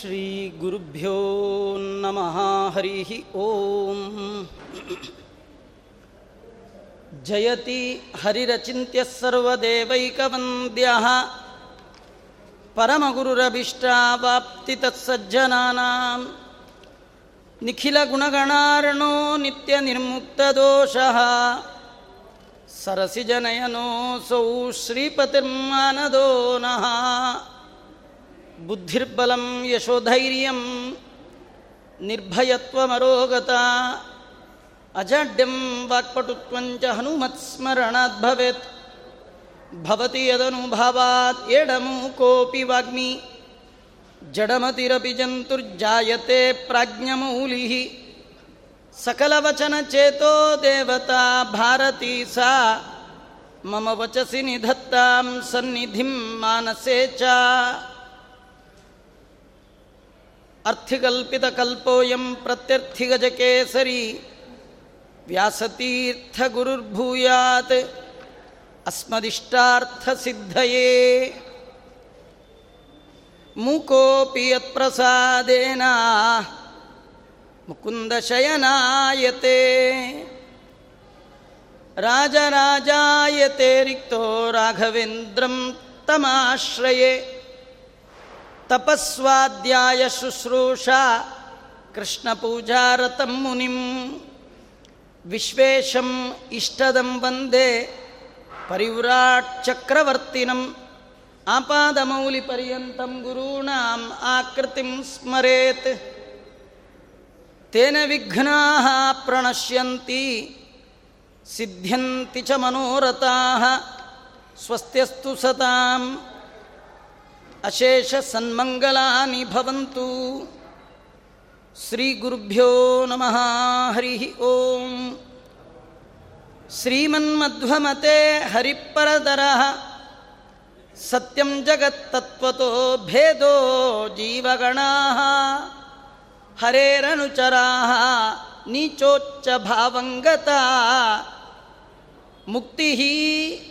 श्रीगुरुभ्यो नमः हरिः ॐ जयति हरिरचिन्त्यः सर्वदेवैकवन्द्यः परमगुरुरभीष्टावाप्तितत्सज्जनानां निखिलगुणगणार्णो नित्यनिर्मुक्तदोषः सरसिजनयनोऽसौ श्रीपतिर्मानदो नः ಬುದ್ಧಿರ್ಬಲಂ ಯಶೋಧೈರ್ಯಂ ನಿರ್ಭಯತ್ವಮರೋಗತ ಅಜಡ್ಯಂ ವಾಕ್ಪಟುತ್ವಂಚ ಹನುಮತ್ಸ್ಮರಣಾತ್ ಭವೇತ್. ಭವತಿ ಯದನುಭಾವಾತ್ ಎಡಮು ಕೋಪಿ ವಾಗ್ಮಿ. ಜಡಮತಿರಪಿ ಜಂತುರ್ಜಾಯತೆ ಪ್ರಾಜ್ಞಮೌಲಿ ಸಕಲವಚನ ಚೇತೋ ದೇವತಾ ಭಾರತೀ ಸಾ. ಮಮ ವಚಸಿ ನಿಧತ್ತಾಂ ಸನ್ನಿಧಿಂ ಮಾನಸೇ ಚ. ಅರ್ಥಿಕಲ್ಪಿತಕಲ್ಪೋಯಂ ಪ್ರತ್ಯರ್ಥಿಗಜಕೇಸರಿ ವ್ಯಾಸತೀರ್ಥಗುರುರ್ಭೂಯಾತ್ ಅಸ್ಮದಿಷ್ಟಾರ್ಥಸಿದ್ಧಯೇ ಮೂಕೋಪಿ ಯತ್ಪ್ರಸಾದೇನ ಮುಕುಂದಶಯನಾಯತೆ ರಾಜರಾಜಾಯತೆ ರಿಕ್ತೋ ರಾಘವೇಂದ್ರಂ ತಮಾಶ್ರಯೇ ತಪಸ್ವಾಧ್ಯಾಯ ಶುಶ್ರೂಷ ಕೃಷ್ಣ ಪೂಜಾರತಂ ಮುನಿಂ ವಿಶ್ವೇಶಂ ಇಷ್ಟದಂ ವಂದೇ ಪರಿವ್ರಾಟ್ ಚಕ್ರವರ್ತಿನಂ ಆಪಾದಮೌಲಿ ಪರ್ಯಂತಂ ಗುರೂಣಾಂ ಆಕೃತಿಂ ಸ್ಮರೇತ್ ತೇನ ವಿಘ್ನಾ ಪ್ರಣಶ್ಯಂತಿ ಸಿದ್ಧ್ಯಂತಿ ಚ ಮನೋರಥಾ ಸ್ವಸ್ತ್ಯಸ್ತು ಸತಾಂ ಅಶೇಷ ಸನ್ಮಂಗಲಾನಿ ಭವಂತು. ಶ್ರೀ ಗುರುಭ್ಯೋ ನಮಃ ಹರಿ ಓಂ. ಶ್ರೀಮನ್ಮಧ್ವಮತೆ ಹರಿಪರದರ. ಸತ್ಯಂ ಜಗತ್ತತ್ವತೋ ಭೇದೋ ಜೀವಗಣಾ. ಹರೇರನುಚರಾ ನೀಚೋಚ್ಚ ಭಾವಂಗತ. ಮುಕ್ತಿ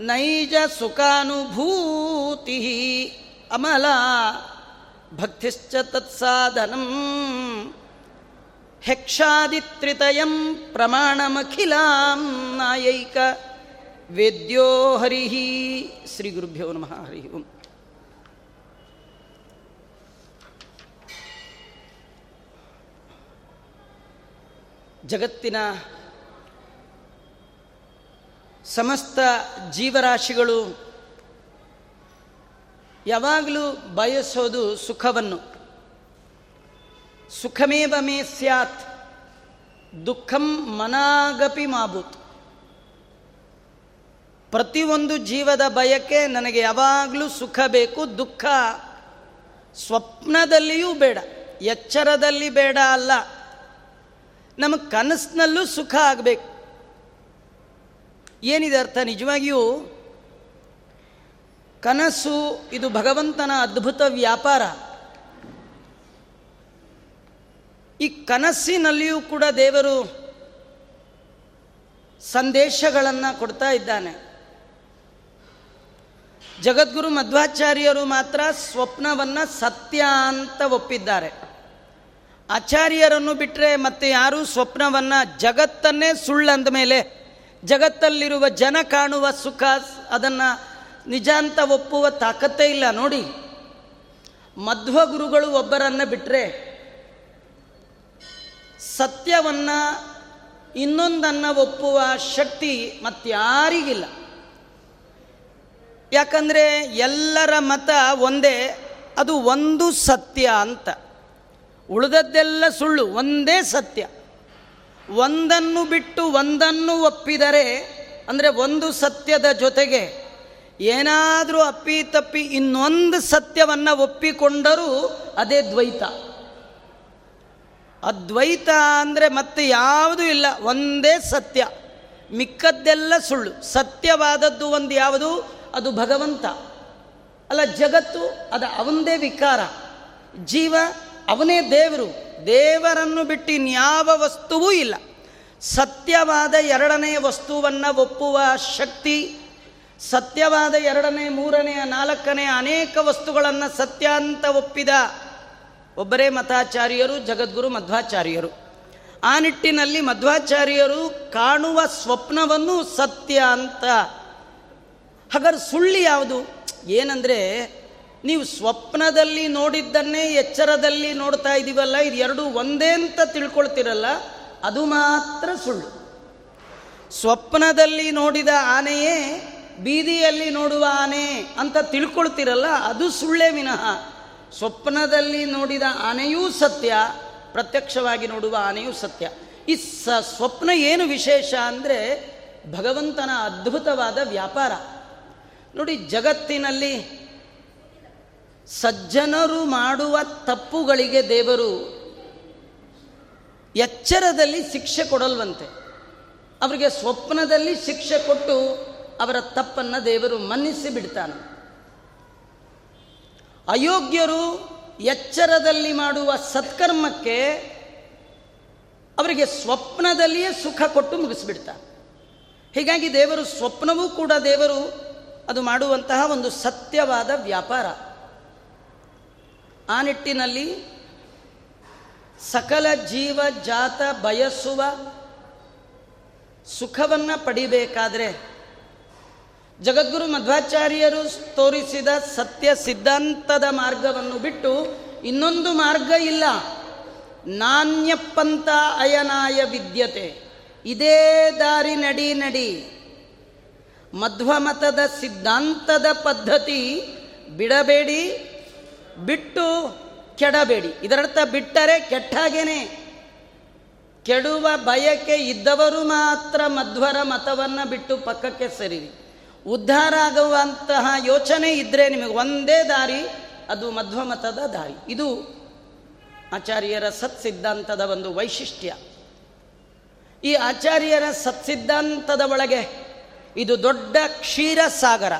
ನೈಜ ಸುಖಾನುಭೂತಿ ಅಮಲ ಭಕ್ತಿಶ್ಚ ತತ್ಸಾಧನಂ ಹೆಕ್ಷಾದಿತ್ರಿತಯಂ ಪ್ರಮಾಣಮಖಿಲಾಂ ನಾಯೈಕ ವೇದ್ಯೋ ಹರಿಹಿ ಶ್ರೀ ಗುರುಭ್ಯೋ ನಮಃ, ಹರಿ ಓಂ. ಜಗತ್ತಿನ ಸಮಸ್ತ ಜೀವರಾಶಿಗಳು ಯಾವಾಗಲೂ ಬಯಸೋದು ಸುಖವನ್ನು. ಸುಖಮೇವ ಮೇ ಸ್ಯಾತ್, ದುಃಖಂ ಮನಾಗಪಿ ಮಾಬೂತ್ ಪ್ರತಿಯೊಂದು ಜೀವದ ಬಯಕೆ ನನಗೆ ಯಾವಾಗಲೂ ಸುಖ ಬೇಕು, ದುಃಖ ಸ್ವಪ್ನದಲ್ಲಿಯೂ ಬೇಡ, ಎಚ್ಚರದಲ್ಲಿ ಬೇಡ ಅಲ್ಲ. ನಮಗೆ ಕನಸಿನಲ್ಲೂ ಸುಖ ಆಗಬೇಕು. ಏನಿದೆ ಅರ್ಥ? ನಿಜವಾಗಿಯೂ ಕನಸು, ಇದು ಭಗವಂತನ ಅದ್ಭುತ ವ್ಯಾಪಾರ. ಈ ಕನಸಿನಲ್ಲಿಯೂ ಕೂಡ ದೇವರು ಸಂದೇಶಗಳನ್ನು ಕೊಡ್ತಾ ಇದ್ದಾನೆ. ಜಗದ್ಗುರು ಮಧ್ವಾಚಾರ್ಯರು ಮಾತ್ರ ಸ್ವಪ್ನವನ್ನು ಸತ್ಯ ಅಂತ ಒಪ್ಪಿದ್ದಾರೆ. ಆಚಾರ್ಯರನ್ನು ಬಿಟ್ಟರೆ ಮತ್ತೆ ಯಾರೂ ಸ್ವಪ್ನವನ್ನು ಜಗತ್ತನ್ನೇ ಸುಳ್ಳಂದ ಮೇಲೆ, ಜಗತ್ತಲ್ಲಿರುವ ಜನ ಕಾಣುವ ಸುಖ, ಅದನ್ನು ನಿಜ ಅಂತ ಒಪ್ಪುವ ತಾಕತ್ತೇ ಇಲ್ಲ, ನೋಡಿ. ಮಧ್ವ ಗುರುಗಳು ಒಬ್ಬರನ್ನು ಬಿಟ್ಟರೆ ಸತ್ಯವನ್ನು ಇನ್ನೊಂದನ್ನು ಒಪ್ಪುವ ಶಕ್ತಿ ಮತ್ತಾರಿಗಿಲ್ಲ ಯಾಕಂದರೆ ಎಲ್ಲರ ಮತ ಒಂದೇ, ಅದು ಒಂದು ಸತ್ಯ ಅಂತ. ಉಳಿದದ್ದೆಲ್ಲ ಸುಳ್ಳು, ಒಂದೇ ಸತ್ಯ. ಒಂದನ್ನು ಬಿಟ್ಟು ಒಂದನ್ನು ಒಪ್ಪಿದರೆ, ಅಂದರೆ ಒಂದು ಸತ್ಯದ ಜೊತೆಗೆ ಏನಾದರೂ ಅಪ್ಪಿ ತಪ್ಪಿ ಇನ್ನೊಂದು ಸತ್ಯವನ್ನು ಒಪ್ಪಿಕೊಂಡರೂ ಅದೇ ದ್ವೈತ. ಅದ್ವೈತ ಅಂದರೆ ಮತ್ತೆ ಯಾವುದೂ ಇಲ್ಲ, ಒಂದೇ ಸತ್ಯ. ಮಿಕ್ಕದ್ದೆಲ್ಲ ಸುಳ್ಳು. ಸತ್ಯವಾದದ್ದು ಒಂದು ಯಾವುದು? ಅದು ಭಗವಂತ. ಅಲ್ಲ, ಜಗತ್ತು ಅದು ಅವನದೇ ವಿಕಾರ. ಜೀವ ಅವನೇ ದೇವರು. ದೇವರನ್ನು ಬಿಟ್ಟು ಇನ್ಯಾವ ವಸ್ತುವೂ ಇಲ್ಲ. ಸತ್ಯವಾದ ಎರಡನೇ ವಸ್ತುವನ್ನು ಒಪ್ಪುವ ಶಕ್ತಿ ಸತ್ಯವಾದ ಎರಡನೇ ಮೂರನೆಯ ನಾಲ್ಕನೇ ಅನೇಕ ವಸ್ತುಗಳನ್ನು ಸತ್ಯ ಅಂತ ಒಪ್ಪಿದ ಒಬ್ಬರೇ ಮತಾಚಾರ್ಯರು ಜಗದ್ಗುರು ಮಧ್ವಾಚಾರ್ಯರು. ಆ ನಿಟ್ಟಿನಲ್ಲಿ ಮಧ್ವಾಚಾರ್ಯರು ಕಾಣುವ ಸ್ವಪ್ನವನ್ನು ಸತ್ಯ ಅಂತ. ಹಾಗಾದ್ರೆ ಸುಳ್ಳು ಯಾವುದು? ಏನಂದರೆ, ನೀವು ಸ್ವಪ್ನದಲ್ಲಿ ನೋಡಿದ್ದನ್ನೇ ಎಚ್ಚರದಲ್ಲಿ ನೋಡ್ತಾ ಇದ್ದೀವಲ್ಲ ಇದು ಎರಡೂ ಒಂದೇ ಅಂತ ತಿಳ್ಕೊಳ್ತಿರಲ್ಲ, ಅದು ಮಾತ್ರ ಸುಳ್ಳು. ಸ್ವಪ್ನದಲ್ಲಿ ನೋಡಿದ ಆನೆಯೇ ಬೀದಿಯಲ್ಲಿ ನೋಡುವ ಆನೆ ಅಂತ ತಿಳ್ಕೊಳ್ತಿರಲ್ಲ, ಅದು ಸುಳ್ಳೇ ವಿನಃ. ಸ್ವಪ್ನದಲ್ಲಿ ನೋಡಿದ ಆನೆಯೂ ಸತ್ಯ, ಪ್ರತ್ಯಕ್ಷವಾಗಿ ನೋಡುವ ಆನೆಯೂ ಸತ್ಯ. ಈ ಸ, ಸ್ವಪ್ನ ಏನು ವಿಶೇಷ ಅಂದರೆ ಭಗವಂತನ ಅದ್ಭುತವಾದ ವ್ಯಾಪಾರ. ನೋಡಿ, ಜಗತ್ತಿನಲ್ಲಿ ಸಜ್ಜನರು ಮಾಡುವ ತಪ್ಪುಗಳಿಗೆ ದೇವರು ಎಚ್ಚರದಲ್ಲಿ ಶಿಕ್ಷೆ ಕೊಡಲ್ವಂತೆ. ಅವರಿಗೆ ಸ್ವಪ್ನದಲ್ಲಿ ಶಿಕ್ಷೆ ಕೊಟ್ಟು ಅವರ ತಪ್ಪನ್ನು ದೇವರು ಮನ್ನಿಸಿ ಬಿಡ್ತಾನೆ. ಅಯೋಗ್ಯರು ಎಚ್ಚರದಲ್ಲಿ ಮಾಡುವ ಸತ್ಕರ್ಮಕ್ಕೆ ಅವರಿಗೆ ಸ್ವಪ್ನದಲ್ಲಿಯೇ ಸುಖ ಕೊಟ್ಟು ಮುಗಿಸ್ಬಿಡ್ತಾನೆ. ಹೀಗಾಗಿ ದೇವರು ಸ್ವಪ್ನವೂ ಕೂಡ ದೇವರು ಅದು ಮಾಡುವಂತಹ ಒಂದು ಸತ್ಯವಾದ ವ್ಯಾಪಾರ. ಆ ನಿಟ್ಟಿನಲ್ಲಿ ಸಕಲ ಜೀವ ಜಾತ ಬಯಸುವ ಸುಖವನ್ನು ಪಡಿಬೇಕಾದ್ರೆ ಜಗದ್ಗುರು ಮಧ್ವಾಚಾರ್ಯರು ತೋರಿಸಿದ ಸತ್ಯ ಸಿದ್ಧಾಂತದ ಮಾರ್ಗವನ್ನು ಬಿಟ್ಟು ಇನ್ನೊಂದು ಮಾರ್ಗ ಇಲ್ಲ. ನಾಣ್ಯಪ್ಪಂತ ಅಯನಾಯ ವಿದ್ಯತೆ. ಇದೇ ದಾರಿ ನಡಿ ನಡಿ. ಮಧ್ವಮತದ ಸಿದ್ಧಾಂತದ ಪದ್ಧತಿ ಬಿಡಬೇಡಿ, ಬಿಟ್ಟು ಕೆಡಬೇಡಿ. ಇದರರ್ಥ ಬಿಟ್ಟರೆ ಕೆಟ್ಟಾಗೇನೆ. ಕೆಡುವ ಬಯಕೆ ಇದ್ದವರು ಮಾತ್ರ ಮಧ್ವರ ಮತವನ್ನು ಬಿಟ್ಟು ಪಕ್ಕಕ್ಕೆ ಸರಿರಿ. ಉದ್ಧಾರ ಆಗುವಂತಹ ಯೋಚನೆ ಇದ್ದರೆ ನಿಮಗೆ ಒಂದೇ ದಾರಿ, ಅದು ಮಧ್ವಮತದ ದಾರಿ. ಇದು ಆಚಾರ್ಯರ ಸತ್ಸಿದ್ಧಾಂತದ ಒಂದು ವೈಶಿಷ್ಟ್ಯ. ಈ ಆಚಾರ್ಯರ ಸತ್ಸಿದ್ಧಾಂತದ ಒಳಗೆ ಇದು ದೊಡ್ಡ ಕ್ಷೀರ ಸಾಗರ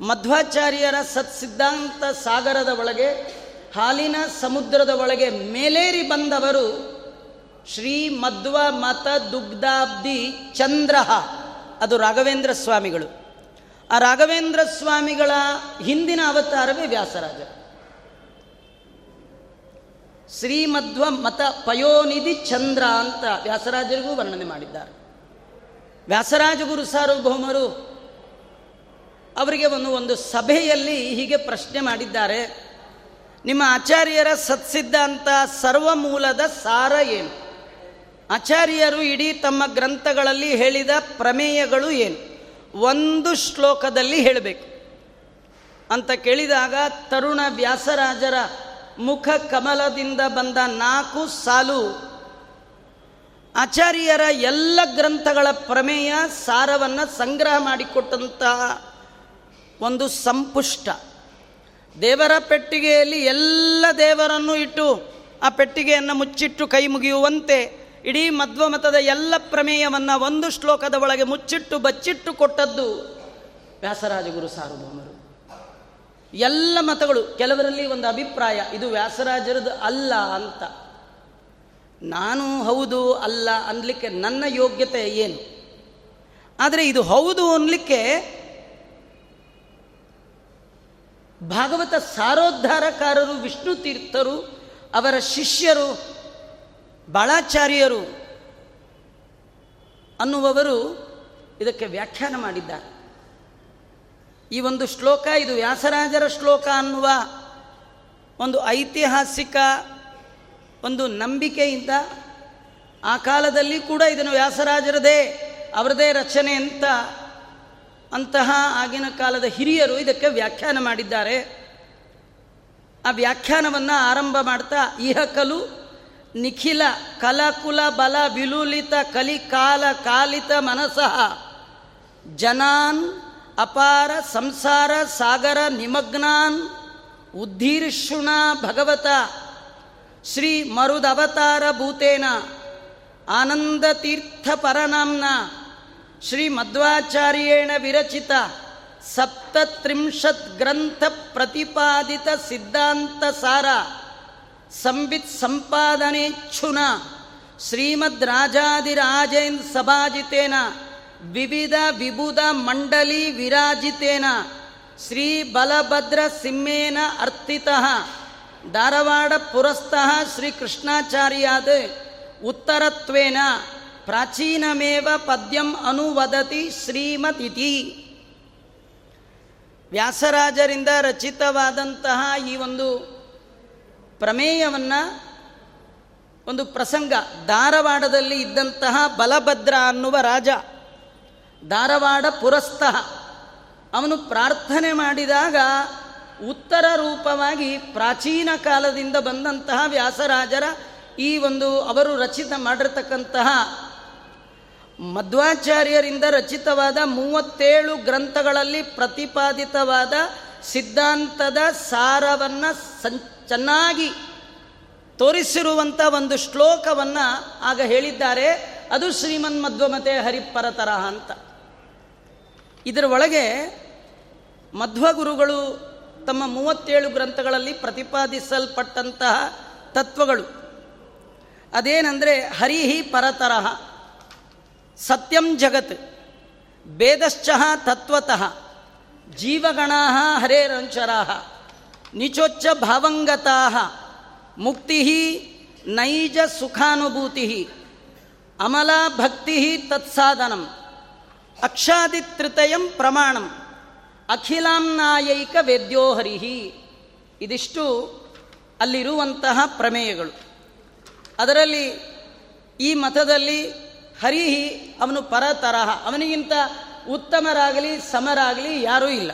ಮಧ್ವಾಚಾರ್ಯರ ಸತ್ಸಿದ್ಧಾಂತ ಸಾಗರದ ಒಳಗೆ, ಹಾಲಿನ ಸಮುದ್ರದ ಒಳಗೆ ಮೇಲೇರಿ ಬಂದವರು ಶ್ರೀ ಮಧ್ವ ಮತ ದುಗ್ಧಾಬ್ದಿ ಚಂದ್ರ ಅದು ರಾಘವೇಂದ್ರ ಸ್ವಾಮಿಗಳು. ಆ ರಾಘವೇಂದ್ರ ಸ್ವಾಮಿಗಳ ಹಿಂದಿನ ಅವತಾರವೇ ವ್ಯಾಸರಾಜ. ಶ್ರೀಮಧ್ವ ಮತ ಪಯೋನಿಧಿ ಚಂದ್ರ ಅಂತ ವ್ಯಾಸರಾಜರಿಗೂ ವರ್ಣನೆ ಮಾಡಿದ್ದಾರೆ. ವ್ಯಾಸರಾಜ ಗುರು ಸಾರ್ವಭೌಮರು ಅವರಿಗೆ ಒಂದು ಒಂದು ಸಭೆಯಲ್ಲಿ ಹೀಗೆ ಪ್ರಶ್ನೆ ಮಾಡಿದ್ದಾರೆ. ನಿಮ್ಮ ಆಚಾರ್ಯರ ಸತ್ಸಿದ್ಧಾಂತ ಸರ್ವಮೂಲದ ಸಾರ ಏನು? ಆಚಾರ್ಯರು ಇಡೀ ತಮ್ಮ ಗ್ರಂಥಗಳಲ್ಲಿ ಹೇಳಿದ ಪ್ರಮೇಯಗಳು ಏನು? ಒಂದು ಶ್ಲೋಕದಲ್ಲಿ ಹೇಳಬೇಕು. ಅಂತ ಕೇಳಿದಾಗ ತರುಣ ವ್ಯಾಸರಾಜರ ಮುಖ ಕಮಲದಿಂದ ಬಂದ ನಾಲ್ಕು ಸಾಲು. ಆಚಾರ್ಯರ ಎಲ್ಲ ಗ್ರಂಥಗಳ ಪ್ರಮೇಯ ಸಾರವನ್ನು ಸಂಗ್ರಹ ಮಾಡಿಕೊಟ್ಟಂತಹ ಒಂದು ಸಂಪುಷ್ಟ. ದೇವರ ಪೆಟ್ಟಿಗೆಯಲ್ಲಿ ಎಲ್ಲ ದೇವರನ್ನು ಇಟ್ಟು ಆ ಪೆಟ್ಟಿಗೆಯನ್ನು ಮುಚ್ಚಿಟ್ಟು ಕೈ ಮುಗಿಯುವಂತೆ ಇಡೀ ಮಧ್ವಮತದ ಎಲ್ಲ ಪ್ರಮೇಯವನ್ನು ಒಂದು ಶ್ಲೋಕದ ಒಳಗೆ ಮುಚ್ಚಿಟ್ಟು ಬಚ್ಚಿಟ್ಟು ಕೊಟ್ಟದ್ದು ವ್ಯಾಸರಾಜಗುರು ಸಾರ್ವಭೌಮರು. ಎಲ್ಲ ಮತಗಳು, ಕೆಲವರಲ್ಲಿ ಒಂದು ಅಭಿಪ್ರಾಯ, ಇದು ವ್ಯಾಸರಾಜರದು ಅಲ್ಲ ಅಂತ. ನಾನು ಹೌದು, ಅಲ್ಲ ಅನ್ಲಿಕ್ಕೆ ನನ್ನ ಯೋಗ್ಯತೆ ಏನು? ಆದರೆ ಇದು ಹೌದು ಅನ್ಲಿಕ್ಕೆ ಭಾಗವತ ಸಾರೋದ್ಧಾರಕಾರರು, ವಿಷ್ಣು ತೀರ್ಥರು, ಅವರ ಶಿಷ್ಯರು ಬಾಳಾಚಾರ್ಯರು ಅನ್ನುವವರು ಇದಕ್ಕೆ ವ್ಯಾಖ್ಯಾನ ಮಾಡಿದ್ದಾರೆ. ಈ ಒಂದು ಶ್ಲೋಕ, ಇದು ವ್ಯಾಸರಾಜರ ಶ್ಲೋಕ ಅನ್ನುವ ಒಂದು ಐತಿಹಾಸಿಕ ಒಂದು ನಂಬಿಕೆಯಿಂದ ಆ ಕಾಲದಲ್ಲಿ ಕೂಡ ಇದನ್ನು ವ್ಯಾಸರಾಜರದೇ, ಅವರದೇ ರಚನೆ ಅಂತ, ಅಂತಹ ಆಗಿನ ಕಾಲದ ಹಿರಿಯರು ಇದಕ್ಕೆ ವ್ಯಾಖ್ಯಾನ ಮಾಡಿದ್ದಾರೆ. ಆ ವ್ಯಾಖ್ಯಾನವನ್ನು ಆರಂಭ ಮಾಡ್ತಾ ಇಹಕಲು ನಿಖಿಲ ಕಲಕುಲ ಬಲ ವಿಲುಲಿತ ಕಲಿಕಾಲ ಕಾಲಿತ ಮನಸಃ ಜನಾನ್, ಅಪಾರ ಸಂಸಾರ ಸಾಗರ ನಿಮಗ್ನಾನ್ ಉದ್ದೀರ್ಷುಣ ಭಗವತ, ಶ್ರೀ ಮರುದವತಾರ ಭೂತೇನ, ಆನಂದ ತೀರ್ಥ ಪರನಾಮ್ನ, ಶ್ರೀ ಮಧ್ವಾಚಾರ್ಯೇಣ ವಿರಚಿತ, ಸಪ್ತತ್ರಿಂಶತ್ ಗ್ರಂಥ ಪ್ರತಿಪಾದಿತ ಸಿದ್ಧಾಂತ ಸಾರ. ಸಂಬಿತ್ ಸಂಪಾದನೆಚ್ಛುನ ಶ್ರೀಮದ್ ರಾಜಾದಿರಾಜೇನ್ ಸಭಾಜಿತೇನ. ವಿವಿಧ ವಿಬುಧ ಮಂಡಲಿ ವಿರಾಜಿತೇನ. ಶ್ರೀ ಬಲಭದ್ರ ಸಿಂಹೇನ ಅರ್ಥಿತ ಧಾರವಾಡ ಪುರಸ್ಥಃ ಶ್ರೀ ಕೃಷ್ಣಾಚಾರ್ಯಾದ ಉತ್ತರತ್ವೇನ. ಪ್ರಾಚೀನಮೇವ ಪದ್ಯಂ ಅನುವದತಿ ಶ್ರೀಮತಿಥಿ ವ್ಯಾಸರಾಜರಿಂದ ರಚಿತವಾದಂತಹ ಈ ಒಂದು ಪ್ರಮೇಯವನ್ನು ಒಂದು ಪ್ರಸಂಗ. ಧಾರವಾಡದಲ್ಲಿ ಇದ್ದಂತಹ ಬಲಭದ್ರ ಅನ್ನುವ ರಾಜ, ಧಾರವಾಡ ಪುರಸ್ತಃ ಅವನು ಪ್ರಾರ್ಥನೆ ಮಾಡಿದಾಗ ಉತ್ತರ ರೂಪವಾಗಿ ಪ್ರಾಚೀನ ಕಾಲದಿಂದ ಬಂದಂತಹ ವ್ಯಾಸರಾಜರ ಈ ಒಂದು ಅವರು ರಚಿತ ಮಾಡಿರ್ತಕ್ಕಂತಹ ಮಧ್ವಾಚಾರ್ಯರಿಂದ ರಚಿತವಾದ ಮೂವತ್ತೇಳು ಗ್ರಂಥಗಳಲ್ಲಿ ಪ್ರತಿಪಾದಿತವಾದ ಸಿದ್ಧಾಂತದ ಸಾರವನ್ನು ಸಂ ಚೆನ್ನಾಗಿ ತೋರಿಸಿರುವಂಥ ಒಂದು ಶ್ಲೋಕವನ್ನು ಆಗ ಹೇಳಿದ್ದಾರೆ. ಅದು ಶ್ರೀಮನ್ ಮಧ್ವಮತೆ ಹರಿಪರತರ ಅಂತ. ಇದರ ಒಳಗೆ ಮಧ್ವಗುರುಗಳು ತಮ್ಮ ಮೂವತ್ತೇಳು ಗ್ರಂಥಗಳಲ್ಲಿ ಪ್ರತಿಪಾದಿಸಲ್ಪಟ್ಟಂತಹ ತತ್ವಗಳು. ಅದೇನೆಂದರೆ ಹರಿಹಿ ಪರತರಹ ಸತ್ಯಂ ಜಗತ್ ಭೇದಶ್ಚ ತತ್ವತಃ ಜೀವಗಣಾ ಹರೇರಂಚರಾ ನಿಚೋಚ್ಚ ಭಾವಂಗತಾಹ ಮುಕ್ತಿ ನೈಜ ಸುಖಾನುಭೂತಿ ಅಮಲಾ ಭಕ್ತಿ ತತ್ಸಾಧನಂ ಅಕ್ಷಾದಿತ್ರಿತಯಂ ಪ್ರಮಾಣಂ ಅಖಿಲಾಂನಾಯೈಕ ವೇದ್ಯೋಹರಿಹಿ ಇದಿಷ್ಟು ಅಲ್ಲಿರುವಂತಹ ಪ್ರಮೇಯಗಳು. ಅದರಲ್ಲಿ ಈ ಮತದಲ್ಲಿ ಹರಿಹಿ ಅವನು ಪರತರಹ, ಅವನಿಗಿಂತ ಉತ್ತಮರಾಗಲಿ, ಸಮರಾಗಲಿ ಯಾರೂ ಇಲ್ಲ.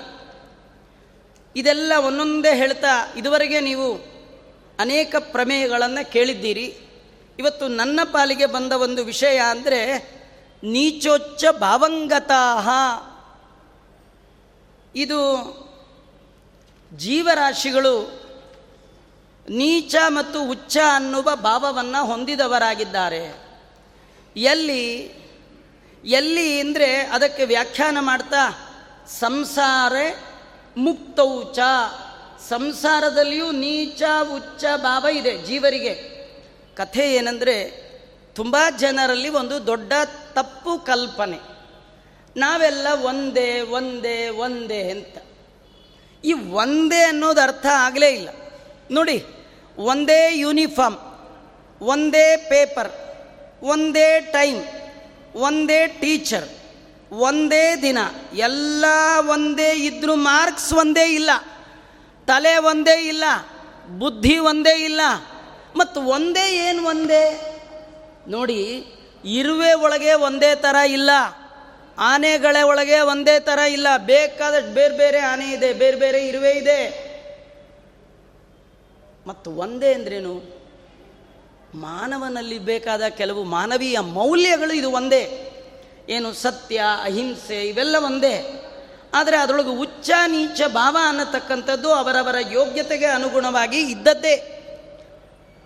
ಇದೆಲ್ಲ ಒಂದೊಂದೇ ಹೇಳ್ತಾ ಇದುವರೆಗೆ ನೀವು ಅನೇಕ ಪ್ರಮೇಯಗಳನ್ನು ಕೇಳಿದ್ದೀರಿ. ಇವತ್ತು ನನ್ನ ಪಾಲಿಗೆ ಬಂದ ಒಂದು ವಿಷಯ ಅಂದರೆ ನೀಚೋಚ್ಚ ಭಾವಂಗತಾಹ. ಇದು ಜೀವರಾಶಿಗಳು ನೀಚ ಮತ್ತು ಉಚ್ಚ ಅನ್ನುವ ಭಾವವನ್ನು ಹೊಂದಿದವರಾಗಿದ್ದಾರೆ. ಎಲ್ಲಿ? ಎಲ್ಲಿ ಅಂದರೆ ಅದಕ್ಕೆ ವ್ಯಾಖ್ಯಾನ ಮಾಡ್ತಾ ಸಂಸಾರ ಮುಕ್ತೌಚ ಸಂಸಾರದಲ್ಲಿಯೂ ನೀಚ, ಉಚ್ಚ ಭಾವ ಇದೆ ಜೀವರಿಗೆ. ಕಥೆ ಏನಂದರೆ, ತುಂಬ ಜನರಲ್ಲಿ ಒಂದು ದೊಡ್ಡ ತಪ್ಪು ಕಲ್ಪನೆ. ನಾವೆಲ್ಲ ಒಂದೇ ಒಂದೇ ಒಂದೇ ಅಂತ. ಈ ಒಂದೇ ಅನ್ನೋದು ಅರ್ಥ ಆಗಲೇ ಇಲ್ಲ. ನೋಡಿ, ಒಂದೇ ಯೂನಿಫಾರ್ಮ್, ಒಂದೇ ಪೇಪರ್, ಒಂದೇ ಟೈಮ್, ಒಂದೇ ಟೀಚರ್. ಒಂದೇ ದಿನ. ಎಲ್ಲ ಒಂದೇ ಇದ್ರೂ ಮಾರ್ಕ್ಸ್ ಒಂದೇ ಇಲ್ಲ. ತಲೆ ಒಂದೇ ಇಲ್ಲ. ಬುದ್ಧಿ ಒಂದೇ ಇಲ್ಲ. ಮತ್ತು ಒಂದೇ ಏನು ಒಂದೇ? ನೋಡಿ, ಇರುವೆ ಒಳಗೆ ಒಂದೇ ಥರ ಇಲ್ಲ. ಆನೆಗಳ ಒಳಗೆ ಒಂದೇ ಥರ ಇಲ್ಲ. ಬೇಕಾದಷ್ಟು ಬೇರೆ ಬೇರೆ ಆನೆ ಇದೆ, ಬೇರೆ ಬೇರೆ ಇರುವೆ ಇದೆ. ಮತ್ತು ಒಂದೇ ಅಂದ್ರೇನು? ಮಾನವನಲ್ಲಿ ಬೇಕಾದ ಕೆಲವು ಮಾನವೀಯ ಮೌಲ್ಯಗಳು ಇದು ಒಂದೇ. ಏನು ಸತ್ಯ, ಅಹಿಂಸೆ, ಇವೆಲ್ಲ ಒಂದೇ. ಆದರೆ ಅದರೊಳಗೆ ಉಚ್ಚ, ನೀಚ, ಭಾವ ಅನ್ನತಕ್ಕಂಥದ್ದು ಅವರವರ ಯೋಗ್ಯತೆಗೆ ಅನುಗುಣವಾಗಿ ಇದ್ದದ್ದೇ.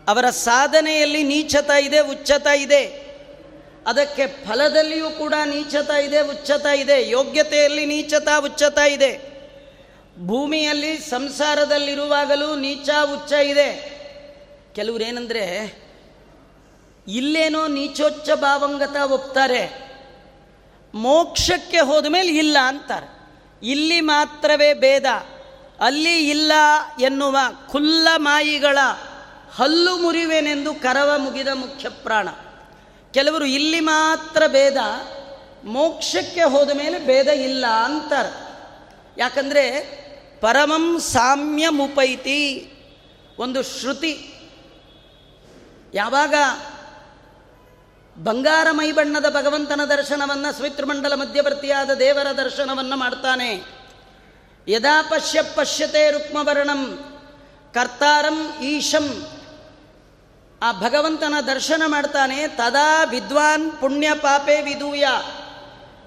ಅವರ ಸಾಧನೆಯಲ್ಲಿ ನೀಚತ ಇದೆ, ಉಚ್ಚತ ಇದೆ. ಅದಕ್ಕೆ ಫಲದಲ್ಲಿಯೂ ಕೂಡ ನೀಚತ ಇದೆ, ಉಚ್ಚತ ಇದೆ. ಯೋಗ್ಯತೆಯಲ್ಲಿ ನೀಚತ, ಉಚ್ಚತ ಇದೆ. ಭೂಮಿಯಲ್ಲಿ, ಸಂಸಾರದಲ್ಲಿರುವಾಗಲೂ ನೀಚ, ಉಚ್ಚ ಇದೆ. ಕೆಲವರೇನೆಂದರೆ, ಇಲ್ಲೇನೋ ನೀಚೋಚ್ಚ ಭಾವಂಗತ ಒಪ್ತಾರೆ. ಮೋಕ್ಷಕ್ಕೆ ಹೋದ ಮೇಲೆ ಇಲ್ಲ ಅಂತಾರೆ. ಇಲ್ಲಿ ಮಾತ್ರವೇ ಭೇದ. ಅಲ್ಲಿ ಇಲ್ಲ ಎನ್ನುವ ಖುಲ್ಲ ಮಾಯಿಗಳ ಹಲ್ಲು ಮುರಿವೆನೆಂದು ಕರವ ಮುಗಿದ ಮುಖ್ಯ ಪ್ರಾಣ. ಕೆಲವರು ಇಲ್ಲಿ ಮಾತ್ರ ಭೇದ, ಮೋಕ್ಷಕ್ಕೆ ಹೋದ ಮೇಲೆ ಭೇದ ಇಲ್ಲ ಅಂತಾರೆ. ಯಾಕಂದರೆ ಪರಮಂ ಸಾಮ್ಯ ಮುಪೈತಿ ಒಂದು ಶ್ರುತಿ. ಯಾವಾಗ ಬಂಗಾರ ಮೈಬಣ್ಣದ ಭಗವಂತನ ದರ್ಶನವನ್ನು ಸ್ವಿತೃಮಂಡಲ ಮಧ್ಯವರ್ತಿಯಾದ ದೇವರ ದರ್ಶನವನ್ನು ಮಾಡ್ತಾನೆ. ಯದಾ ಪಶ್ಯ ಪಶ್ಯತೆ ರುಕ್ಮವರ್ಣಂ ಕರ್ತಾರಂ ಈಶಂ. ಆ ಭಗವಂತನ ದರ್ಶನ ಮಾಡ್ತಾನೆ. ತದಾ ವಿದ್ವಾನ್ ಪುಣ್ಯ ಪಾಪೆ ವಿದೂಯ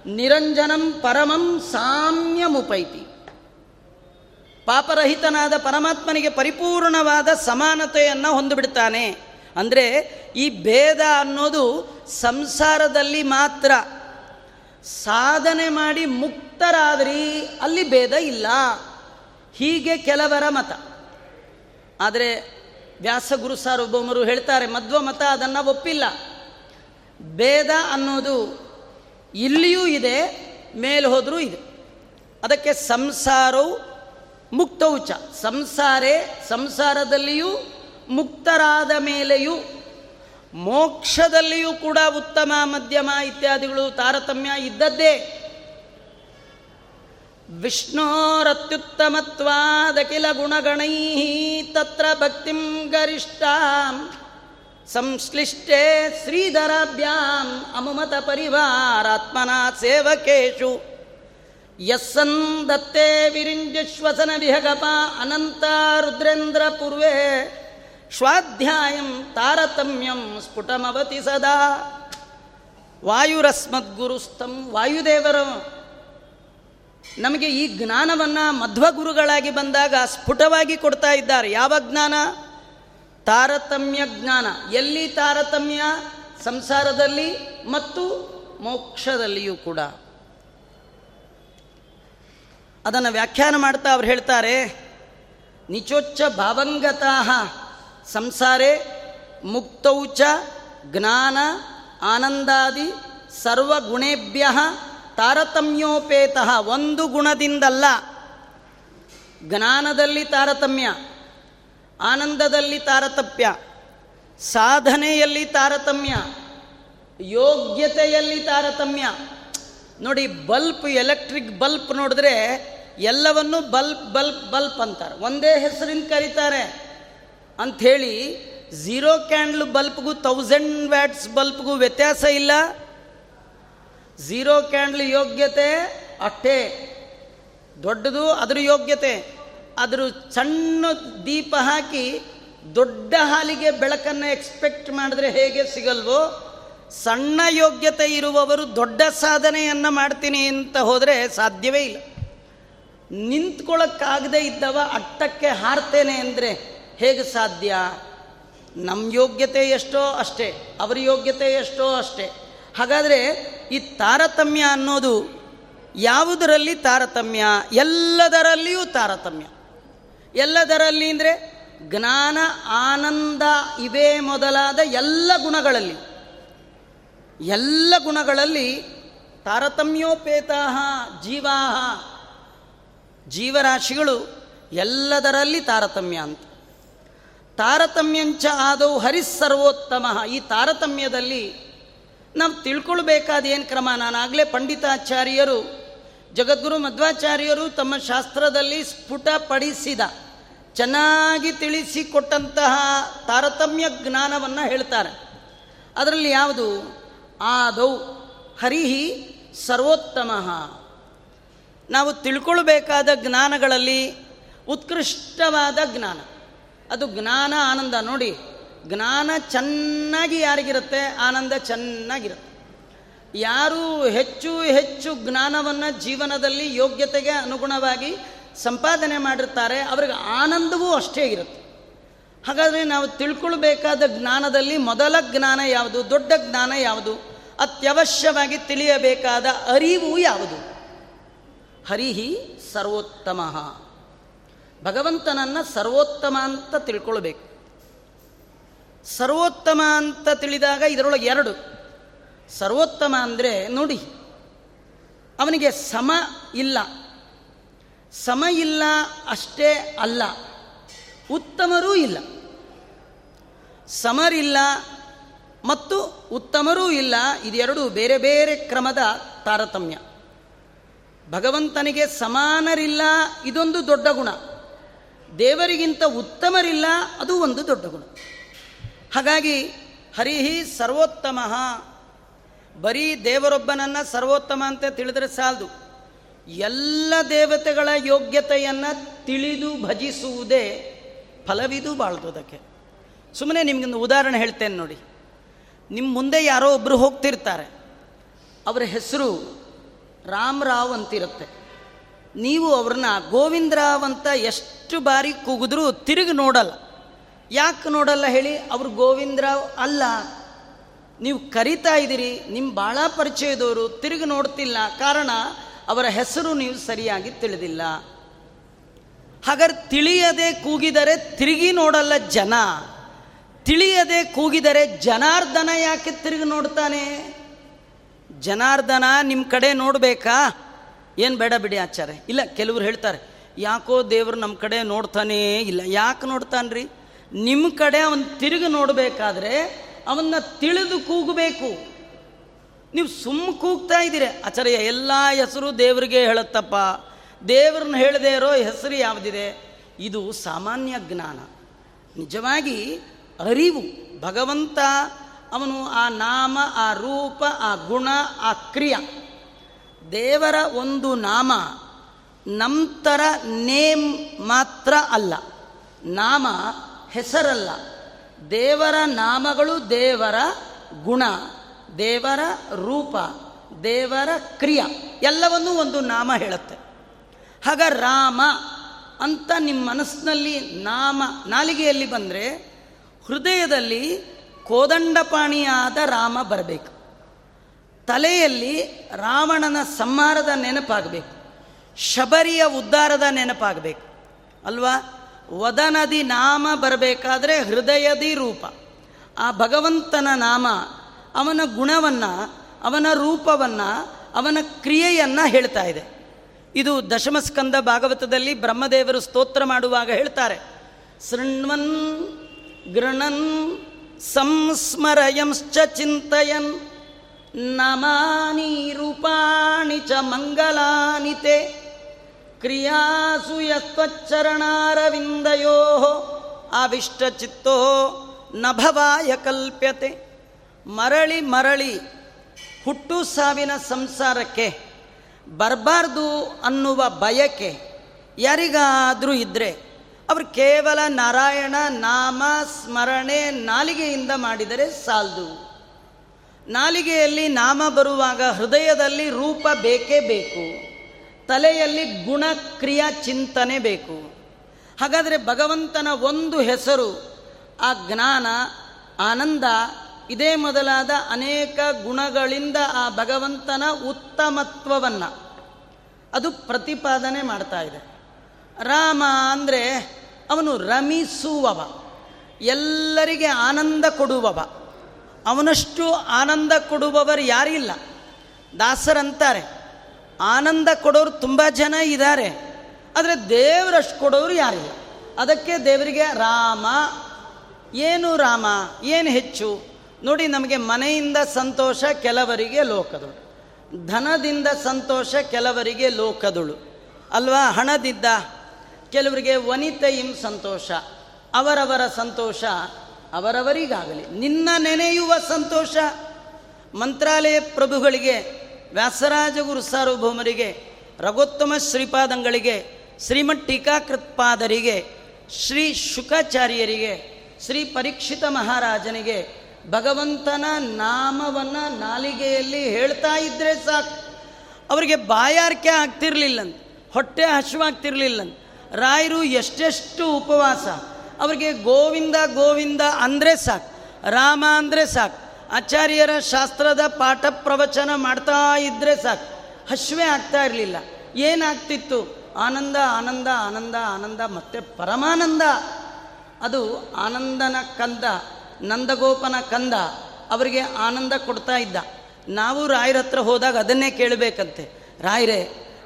ನಿರಂಜನಂ ಪರಮಂ ಸಾಮ್ಯ ಮುಪೈತಿ ಪಾಪರಹಿತನಾದ ಪರಮಾತ್ಮನಿಗೆ ಪರಿಪೂರ್ಣವಾದ ಸಮಾನತೆಯನ್ನು ಹೊಂದಿಬಿಡ್ತಾನೆ. ಅಂದರೆ ಈ ಭೇದ ಅನ್ನೋದು ಸಂಸಾರದಲ್ಲಿ ಮಾತ್ರ. ಸಾಧನೆ ಮಾಡಿ ಮುಕ್ತರಾದ್ರಿ ಅಲ್ಲಿ ಭೇದ ಇಲ್ಲ. ಹೀಗೆ ಕೆಲವರ ಮತ. ಆದರೆ ವ್ಯಾಸಗುರು ಸಾರ್ವಭೌಮರು ಹೇಳ್ತಾರೆ ಮಧ್ವ ಮತ ಅದನ್ನು ಒಪ್ಪಿಲ್ಲ. ಭೇದ ಅನ್ನೋದು ಇಲ್ಲಿಯೂ ಇದೆ, ಮೇಲೆ ಹೋದರೂ ಇದೆ. ಅದಕ್ಕೆ ಸಂಸಾರವು ಮುಕ್ತೌಚ ಸಂಸಾರೇ ಸಂಸಾರದಲ್ಲಿಯೂ ಮುಕ್ತರಾದ ಮೇಲೆಯೂ ಮೋಕ್ಷದಲ್ಲಿಯೂ ಕೂಡ ಉತ್ತಮ, ಮಧ್ಯಮ ಇತ್ಯಾದಿಗಳು ತಾರತಮ್ಯ ಇದ್ದದ್ದೇ. ವಿಷ್ಣೋರತ್ಯುತ್ತಮತ್ವಾದಖಿಲ ಗುಣಗಣೈ ತತ್ರ ಭಕ್ತಿಂ ಗರಿಷ್ಠಾಂ ಸಂಶ್ಲಿಷ್ಟೇ ಶ್ರೀಧರಾಭ್ಯಾಂ ಅಮುಮತ ಪರಿವಾರಾತ್ಮನ ಸೇವಕೇಶು. ಯಸ್ಸನ್ ದತ್ತೇ ವಿರಿಂಜಶ್ವಸನ ವಿಹಗಪ ಅನಂತ ರುದ್ರೇಂದ್ರ ಪೂರ್ವೇ ಸ್ವಾಧ್ಯಾಯಂ ತಾರತಮ್ಯಂ ಸ್ಫುಟಮವತಿ ಸದಾ. ವಾಯುರಸ್ಮದ್ಗುರುಸ್ತಂ ವಾಯುದೇವರು. ನಮಗೆ ಈ ಜ್ಞಾನವನ್ನು ಮಧ್ವಗುರುಗಳಾಗಿ ಬಂದಾಗ ಸ್ಫುಟವಾಗಿ ಕೊಡ್ತಾ ಇದ್ದಾರೆ. ಯಾವ ಜ್ಞಾನ? ತಾರತಮ್ಯ ಜ್ಞಾನ. ಎಲ್ಲಿ ತಾರತಮ್ಯ? ಸಂಸಾರದಲ್ಲಿ ಮತ್ತು ಮೋಕ್ಷದಲ್ಲಿಯೂ ಕೂಡ. ಅದನ್ನು ವ್ಯಾಖ್ಯಾನ ಮಾಡ್ತಾ ಅವ್ರು ಹೇಳ್ತಾರೆ, ನಿಚೋಚ್ಚ ಭಾವಂಗತಾ ಸಂಸಾರೇ ಮುಕ್ತೌಚ ಜ್ಞಾನ ಆನಂದಾದಿ ಸರ್ವಗುಣೇಭ್ಯ ತಾರತಮ್ಯೋಪೇತ ಒಂದು ಗುಣದಿಂದಲ್ಲ. ಜ್ಞಾನದಲ್ಲಿ ತಾರತಮ್ಯ, ಆನಂದದಲ್ಲಿ ತಾರತಮ್ಯ ಸಾಧನೆಯಲ್ಲಿ ತಾರತಮ್ಯ, ಯೋಗ್ಯತೆಯಲ್ಲಿ ತಾರತಮ್ಯ. ನೋಡಿ, ಬಲ್ಪ್, ಎಲೆಕ್ಟ್ರಿಕ್ ಬಲ್ಪ್ ನೋಡಿದ್ರೆ ಎಲ್ಲವನ್ನು ಬಲ್ಪ್ ಬಲ್ಪ್ ಬಲ್ಪ್ ಅಂತಾರೆ. ಒಂದೇ ಹೆಸರಿಂದ ಕರೀತಾರೆ. ಅಂಥೇಳಿ ಝೀರೋ ಕ್ಯಾಂಡ್ಲ್ ಬಲ್ಪ್ಗೂ ತೌಸಂಡ್ ವ್ಯಾಟ್ಸ್ ಬಲ್ಪ್ಗೂ ವ್ಯತ್ಯಾಸ ಇಲ್ಲ. ಝೀರೋ ಕ್ಯಾಂಡ್ಲ್ ಯೋಗ್ಯತೆ ಅಷ್ಟೇ. ದೊಡ್ಡದು ಅದ್ರ ಯೋಗ್ಯತೆ. ಅದ್ರ ಸಣ್ಣ ದೀಪ ಹಾಕಿ ದೊಡ್ಡ ಹಾಲಿಗೆ ಬೆಳಕನ್ನು ಎಕ್ಸ್ಪೆಕ್ಟ್ ಮಾಡಿದ್ರೆ ಹೇಗೆ ಸಿಗಲ್ವೋ, ಸಣ್ಣ ಯೋಗ್ಯತೆ ಇರುವವರು ದೊಡ್ಡ ಸಾಧನೆಯನ್ನು ಮಾಡ್ತೀನಿ ಅಂತ ಹೋದರೆ ಸಾಧ್ಯವೇ ಇಲ್ಲ. ನಿಂತ್ಕೊಳ್ಳೋಕ್ಕಾಗದೇ ಇದ್ದವ ಅಟ್ಟಕ್ಕೆ ಹಾರ್ತೇನೆ ಅಂದರೆ ಹೇಗೆ ಸಾಧ್ಯ? ನಮ್ಮ ಯೋಗ್ಯತೆ ಎಷ್ಟೋ ಅಷ್ಟೇ, ಅವರ ಯೋಗ್ಯತೆ ಎಷ್ಟೋ ಅಷ್ಟೇ. ಹಾಗಾದರೆ ಈ ತಾರತಮ್ಯ ಅನ್ನೋದು ಯಾವುದರಲ್ಲಿ ತಾರತಮ್ಯ? ಎಲ್ಲದರಲ್ಲಿಯೂ ತಾರತಮ್ಯ. ಎಲ್ಲದರಲ್ಲಿ ಅಂದರೆ ಜ್ಞಾನ, ಆನಂದ ಇವೇ ಮೊದಲಾದ ಎಲ್ಲ ಗುಣಗಳಲ್ಲಿ. ಎಲ್ಲ ಗುಣಗಳಲ್ಲಿ ತಾರತಮ್ಯೋಪೇತಾ ಜೀವಾಹ, ಜೀವರಾಶಿಗಳು ಎಲ್ಲದರಲ್ಲಿ ತಾರತಮ್ಯ ಅಂತ. ತಾರತಮ್ಯಂಚ ಆದವು ಹರಿಸ್ಸರ್ವೋತ್ತಮ ಈ ತಾರತಮ್ಯದಲ್ಲಿ ನಾವು ತಿಳ್ಕೊಳ್ಬೇಕಾದ ಏನು ಕ್ರಮ? ನಾನಾಗಲೇ ಪಂಡಿತಾಚಾರ್ಯರು, ಜಗದ್ಗುರು ಮಧ್ವಾಚಾರ್ಯರು ತಮ್ಮ ಶಾಸ್ತ್ರದಲ್ಲಿ ಸ್ಫುಟಪಡಿಸಿದ ಚೆನ್ನಾಗಿ ತಿಳಿಸಿಕೊಟ್ಟಂತಹ ತಾರತಮ್ಯ ಜ್ಞಾನವನ್ನು ಹೇಳ್ತಾರೆ. ಅದರಲ್ಲಿ ಯಾವುದು? ಆದೌ ಹರಿಹಿ ಸರ್ವೋತ್ತಮ. ನಾವು ತಿಳ್ಕೊಳ್ಬೇಕಾದ ಜ್ಞಾನಗಳಲ್ಲಿ ಉತ್ಕೃಷ್ಟವಾದ ಜ್ಞಾನ. ಅದು ಜ್ಞಾನ ಆನಂದ. ನೋಡಿ, ಜ್ಞಾನ ಚೆನ್ನಾಗಿ ಯಾರಿಗಿರುತ್ತೆ? ಆನಂದ ಚೆನ್ನಾಗಿರುತ್ತೆ. ಯಾರು ಹೆಚ್ಚು ಹೆಚ್ಚು ಜ್ಞಾನವನ್ನು ಜೀವನದಲ್ಲಿ ಯೋಗ್ಯತೆಗೆ ಅನುಗುಣವಾಗಿ ಸಂಪಾದನೆ ಮಾಡಿರ್ತಾರೆ, ಅವ್ರಿಗೆ ಆನಂದವೂ ಅಷ್ಟೇ ಇರುತ್ತೆ. ಹಾಗಾದರೆ ನಾವು ತಿಳ್ಕೊಳ್ಬೇಕಾದ ಜ್ಞಾನದಲ್ಲಿ ಮೊದಲ ಜ್ಞಾನ ಯಾವುದು, ದೊಡ್ಡ ಜ್ಞಾನ ಯಾವುದು, ಅತ್ಯವಶ್ಯವಾಗಿ ತಿಳಿಯಬೇಕಾದ ಅರಿವು ಯಾವುದು? ಹರಿಹಿ ಸರ್ವೋತ್ತಮ. ಭಗವಂತನನ್ನು ಸರ್ವೋತ್ತಮ ಅಂತ ತಿಳ್ಕೊಳ್ಬೇಕು. ಸರ್ವೋತ್ತಮ ಅಂತ ತಿಳಿದಾಗ ಇದರೊಳಗೆ ಎರಡು. ಸರ್ವೋತ್ತಮ ಅಂದರೆ ನೋಡಿ, ಅವನಿಗೆ ಸಮ ಇಲ್ಲ. ಸಮ ಇಲ್ಲ ಅಷ್ಟೇ ಅಲ್ಲ. ಉತ್ತಮರೂ ಇಲ್ಲ. ಸಮರಿಲ್ಲ ಮತ್ತು ಉತ್ತಮರೂ ಇಲ್ಲ, ಇದೆರಡು ಬೇರೆ ಬೇರೆ ಕ್ರಮದ ತಾರತಮ್ಯ. ಭಗವಂತನಿಗೆ ಸಮಾನರಿಲ್ಲ, ಇದೊಂದು ದೊಡ್ಡ ಗುಣ. ದೇವರಿಗಿಂತ ಉತ್ತಮರಿಲ್ಲ, ಅದು ಒಂದು ದೊಡ್ಡ ಗುಣ. ಹಾಗಾಗಿ ಹರಿಹಿ ಸರ್ವೋತ್ತಮ. ಬರೀ ದೇವರೊಬ್ಬನನ್ನು ಸರ್ವೋತ್ತಮ ಅಂತ ತಿಳಿದರೆ ಸಾಲದು. ಎಲ್ಲ ದೇವತೆಗಳ ಯೋಗ್ಯತೆಯನ್ನು ತಿಳಿದು ಭಜಿಸುವುದೇ ಫಲವಿದು ಬಾಳ್ದುದಕ್ಕೆ ಸುಮ್ಮನೆ ನಿಮಗೊಂದು ಉದಾಹರಣೆ ಹೇಳ್ತೇನೆ ನೋಡಿ. ನಿಮ್ಮ ಮುಂದೆ ಯಾರೋ ಒಬ್ಬರು ಹೋಗ್ತಿರ್ತಾರೆ. ಅವರ ಹೆಸರು ರಾಮರಾವ್ ಅಂತಿರುತ್ತೆ. ನೀವು ಅವ್ರನ್ನ ಗೋವಿಂದರಾವ್ ಅಂತ ಎಷ್ಟು ಬಾರಿ ಕೂಗಿದ್ರೂ ತಿರುಗಿ ನೋಡಲ್ಲ. ಯಾಕೆ ನೋಡಲ್ಲ ಹೇಳಿ? ಅವರು ಗೋವಿಂದರಾವ್ ಅಲ್ಲ. ನೀವು ಕರಿತಾ ಇದ್ದೀರಿ ನಿಮ್ಮ ಭಾಳ ಪರಿಚಯದವರು, ತಿರುಗಿ ನೋಡ್ತಿಲ್ಲ. ಕಾರಣ, ಅವರ ಹೆಸರು ನೀವು ಸರಿಯಾಗಿ ತಿಳಿದಿಲ್ಲ. ಹಾಗಾದ್ರೆ ತಿಳಿಯದೆ ಕೂಗಿದರೆ ತಿರುಗಿ ನೋಡಲ್ಲ ಜನ. ತಿಳಿಯದೆ ಕೂಗಿದರೆ ಜನಾರ್ದನ ಯಾಕೆ ತಿರುಗಿ ನೋಡ್ತಾನೆ? ಜನಾರ್ದನ ನಿಮ್ಮ ಕಡೆ ನೋಡಬೇಕಾ? ಏನು ಬೇಡ ಬಿಡಿ ಆಚಾರ್ಯ. ಇಲ್ಲ, ಕೆಲವರು ಹೇಳ್ತಾರೆ, ಯಾಕೋ ದೇವರು ನಮ್ಮ ಕಡೆ ನೋಡ್ತಾನೇ ಇಲ್ಲ. ಯಾಕೆ ನೋಡ್ತಾನ್ರಿ? ನಿಮ್ಮ ಕಡೆ ಅವನು ತಿರುಗಿ ನೋಡಬೇಕಾದ್ರೆ ಅವನ್ನ ತಿಳಿದು ಕೂಗಬೇಕು. ನೀವು ಸುಮ್ಮ ಕೂಗ್ತಾ ಇದ್ದೀರಿ. ಆಚಾರ್ಯ, ಎಲ್ಲ ಹೆಸರು ದೇವರಿಗೆ ಹೇಳುತ್ತಪ್ಪ. ದೇವ್ರನ್ನ ಹೇಳದೇ ಇರೋ ಹೆಸರು ಯಾವುದಿದೆ? ಇದು ಸಾಮಾನ್ಯ ಜ್ಞಾನ. ನಿಜವಾಗಿ ಅರಿವು, ಭಗವಂತ ಅವನು ಆ ನಾಮ, ಆ ರೂಪ, ಆ ಗುಣ, ಆ ಕ್ರಿಯ. ದೇವರ ಒಂದು ನಾಮ ನಂತರ ನೇಮ್ ಮಾತ್ರ ಅಲ್ಲ. ನಾಮ ಹೆಸರಲ್ಲ. ದೇವರ ನಾಮಗಳು ದೇವರ ಗುಣ, ದೇವರ ರೂಪ, ದೇವರ ಕ್ರಿಯ ಎಲ್ಲವನ್ನೂ ಒಂದು ನಾಮ ಹೇಳುತ್ತೆ. ಹಾಗ ರಾಮ ಅಂತ ನಿಮ್ಮ ಮನಸ್ಸಿನಲ್ಲಿ ನಾಮ, ನಾಲಿಗೆಯಲ್ಲಿ ಬಂದರೆ ಹೃದಯದಲ್ಲಿ ಕೋದಂಡಪಾಣಿಯಾದ ರಾಮ ಬರಬೇಕು. ತಲೆಯಲ್ಲಿ ರಾವಣನ ಸಂಹಾರದ ನೆನಪಾಗಬೇಕು. ಶಬರಿಯ ಉದ್ಧಾರದ ನೆನಪಾಗಬೇಕು. ಅಲ್ವಾ? ವದನದಿ ನಾಮ ಬರಬೇಕಾದ್ರೆ ಹೃದಯದಿ ರೂಪ. ಆ ಭಗವಂತನ ನಾಮ, ಅವನ ಗುಣವನ್ನು, ಅವನ ರೂಪವನ್ನು, ಅವನ ಕ್ರಿಯೆಯನ್ನು ಹೇಳ್ತಾ ಇದೆ. ಇದು ದಶಮಸ್ಕಂದ ಭಾಗವತದಲ್ಲಿ ಬ್ರಹ್ಮದೇವರು ಸ್ತೋತ್ರ ಮಾಡುವಾಗ ಹೇಳ್ತಾರೆ. ಶೃಣ್ವನ್, ಗೃಣನ್, ಸಂಸ್ಮರಯಂಶ್ಚ ಚಿಂತಯನ್. ನಮಾನಿ ರೂಪಾಣಿ ಚ ಮಂಗಲಾನಿ ತೇ. ಕ್ರಿಯಾಸು ಯತ್ವಚ್ಚರಣಾರವಿಂದಯೋ ಅವಿಷ್ಟಚಿತ್ತೋ ನಭವಾಯ ಕಲ್ಪ್ಯತೆ. ಮರಳಿ ಮರಳಿ ಹುಟ್ಟು ಸಾವಿನ ಸಂಸಾರಕ್ಕೆ, ಬರಬಾರ್ದು ಅನ್ನುವ ಬಯಕೆ ಯಾರಿಗಾದರೂ ಇದ್ದರೆ ಅವರು ಕೇವಲ ನಾರಾಯಣ ನಾಮ ಸ್ಮರಣೆ ನಾಲಿಗೆಯಿಂದ ಮಾಡಿದರೆ ಸಾಲದು. ನಾಲಿಗೆಯಲ್ಲಿ ನಾಮ ಬರುವಾಗ ಹೃದಯದಲ್ಲಿ ರೂಪ ಬೇಕೇ ಬೇಕು. ತಲೆಯಲ್ಲಿ ಗುಣಕ್ರಿಯಾ ಚಿಂತನೆ ಬೇಕು. ಹಾಗಾದರೆ ಭಗವಂತನ ಒಂದು ಹೆಸರು, ಆ ಜ್ಞಾನ, ಆನಂದ, ಇದೇ ಮೊದಲಾದ ಅನೇಕ ಗುಣಗಳಿಂದ ಆ ಭಗವಂತನ ಉತ್ತಮತ್ವವನ್ನು ಅದು ಪ್ರತಿಪಾದನೆ ಮಾಡ್ತಾ ಇದೆ. ರಾಮ ಅಂದರೆ ಅವನು ರಮಿಸುವವ, ಎಲ್ಲರಿಗೆ ಆನಂದ ಕೊಡುವವ. ಅವನಷ್ಟು ಆನಂದ ಕೊಡುವವರು ಯಾರಿಲ್ಲ? ದಾಸರಂತಾರೆ. ಆನಂದ ಕೊಡೋರು ತುಂಬ ಜನ ಇದ್ದಾರೆ. ಆದರೆ ದೇವರಷ್ಟು ಕೊಡೋರು ಯಾರಿಲ್ಲ? ಅದಕ್ಕೆ ದೇವರಿಗೆ ರಾಮ, ಏನು ರಾಮ, ಏನು ಹೆಚ್ಚು? ನೋಡಿ ನಮಗೆ ಮನೆಯಿಂದ ಸಂತೋಷ ಕೆಲವರಿಗೆ ಲೋಕದಳು. ಧನದಿಂದ ಸಂತೋಷ ಕೆಲವರಿಗೆ ಲೋಕದಳು. ಅಲ್ವಾ? ಹಣದಿದ್ದ ಕೆಲವರಿಗೆ ವನಿತೆಯಿಂ ಸಂತೋಷ, ಅವರವರ ಸಂತೋಷ. ಅವರವರಿಗಾಗಲಿ. ನಿನ್ನ ನೆನೆಯುವ ಸಂತೋಷ. ಮಂತ್ರಾಲಯ ಪ್ರಭುಗಳಿಗೆ ವ್ಯಾಸರಾಜ ಗುರು ಸಾರ್ವಭೌಮರಿಗೆ, ರಘೋತ್ತಮ ಶ್ರೀಪಾದಂಗಳಿಗೆ ಶ್ರೀಮಠ್ ಟೀಕಾಕೃತ್ಪಾದರಿಗೆ ಶ್ರೀ ಶುಕಾಚಾರ್ಯರಿಗೆ, ಶ್ರೀ ಪರೀಕ್ಷಿತ ಮಹಾರಾಜನಿಗೆ ಭಗವಂತನ ನಾಮವನ್ನು ನಾಲಿಗೆಯಲ್ಲಿ ಹೇಳ್ತಾ ಇದ್ದರೆ ಸಾಕು. ಅವರಿಗೆ ಬಾಯಾರಿಕೆ ಆಗ್ತಿರ್ಲಿಲ್ಲಂತ, ಹೊಟ್ಟೆ ಹಸುವಾಗ್ತಿರ್ಲಿಲ್ಲಂತ ರಾಯರು ಎಷ್ಟೆಷ್ಟು ಉಪವಾಸ. ಅವರಿಗೆ ಗೋವಿಂದ ಗೋವಿಂದ ಅಂದರೆ ಸಾಕು, ರಾಮ ಅಂದರೆ ಸಾಕು, ಆಚಾರ್ಯರ ಶಾಸ್ತ್ರದ ಪಾಠ ಪ್ರವಚನ ಮಾಡ್ತಾ ಇದ್ದರೆ ಸಾಕು. ಹಶ್ವೆ ಆಗ್ತಾ ಇರಲಿಲ್ಲ. ಏನಾಗ್ತಿತ್ತು? ಆನಂದ ಆನಂದ ಆನಂದ ಆನಂದ, ಮತ್ತೆ ಪರಮಾನಂದ. ಅದು ಆನಂದನ ಕಂದ, ನಂದಗೋಪನ ಕಂದ ಅವರಿಗೆ ಆನಂದ ಕೊಡ್ತಾ ಇದ್ದ. ನಾವು ರಾಯರ ಹತ್ರ ಹೋದಾಗ ಅದನ್ನೇ ಕೇಳಬೇಕಂತೆ. ರಾಯರೇ,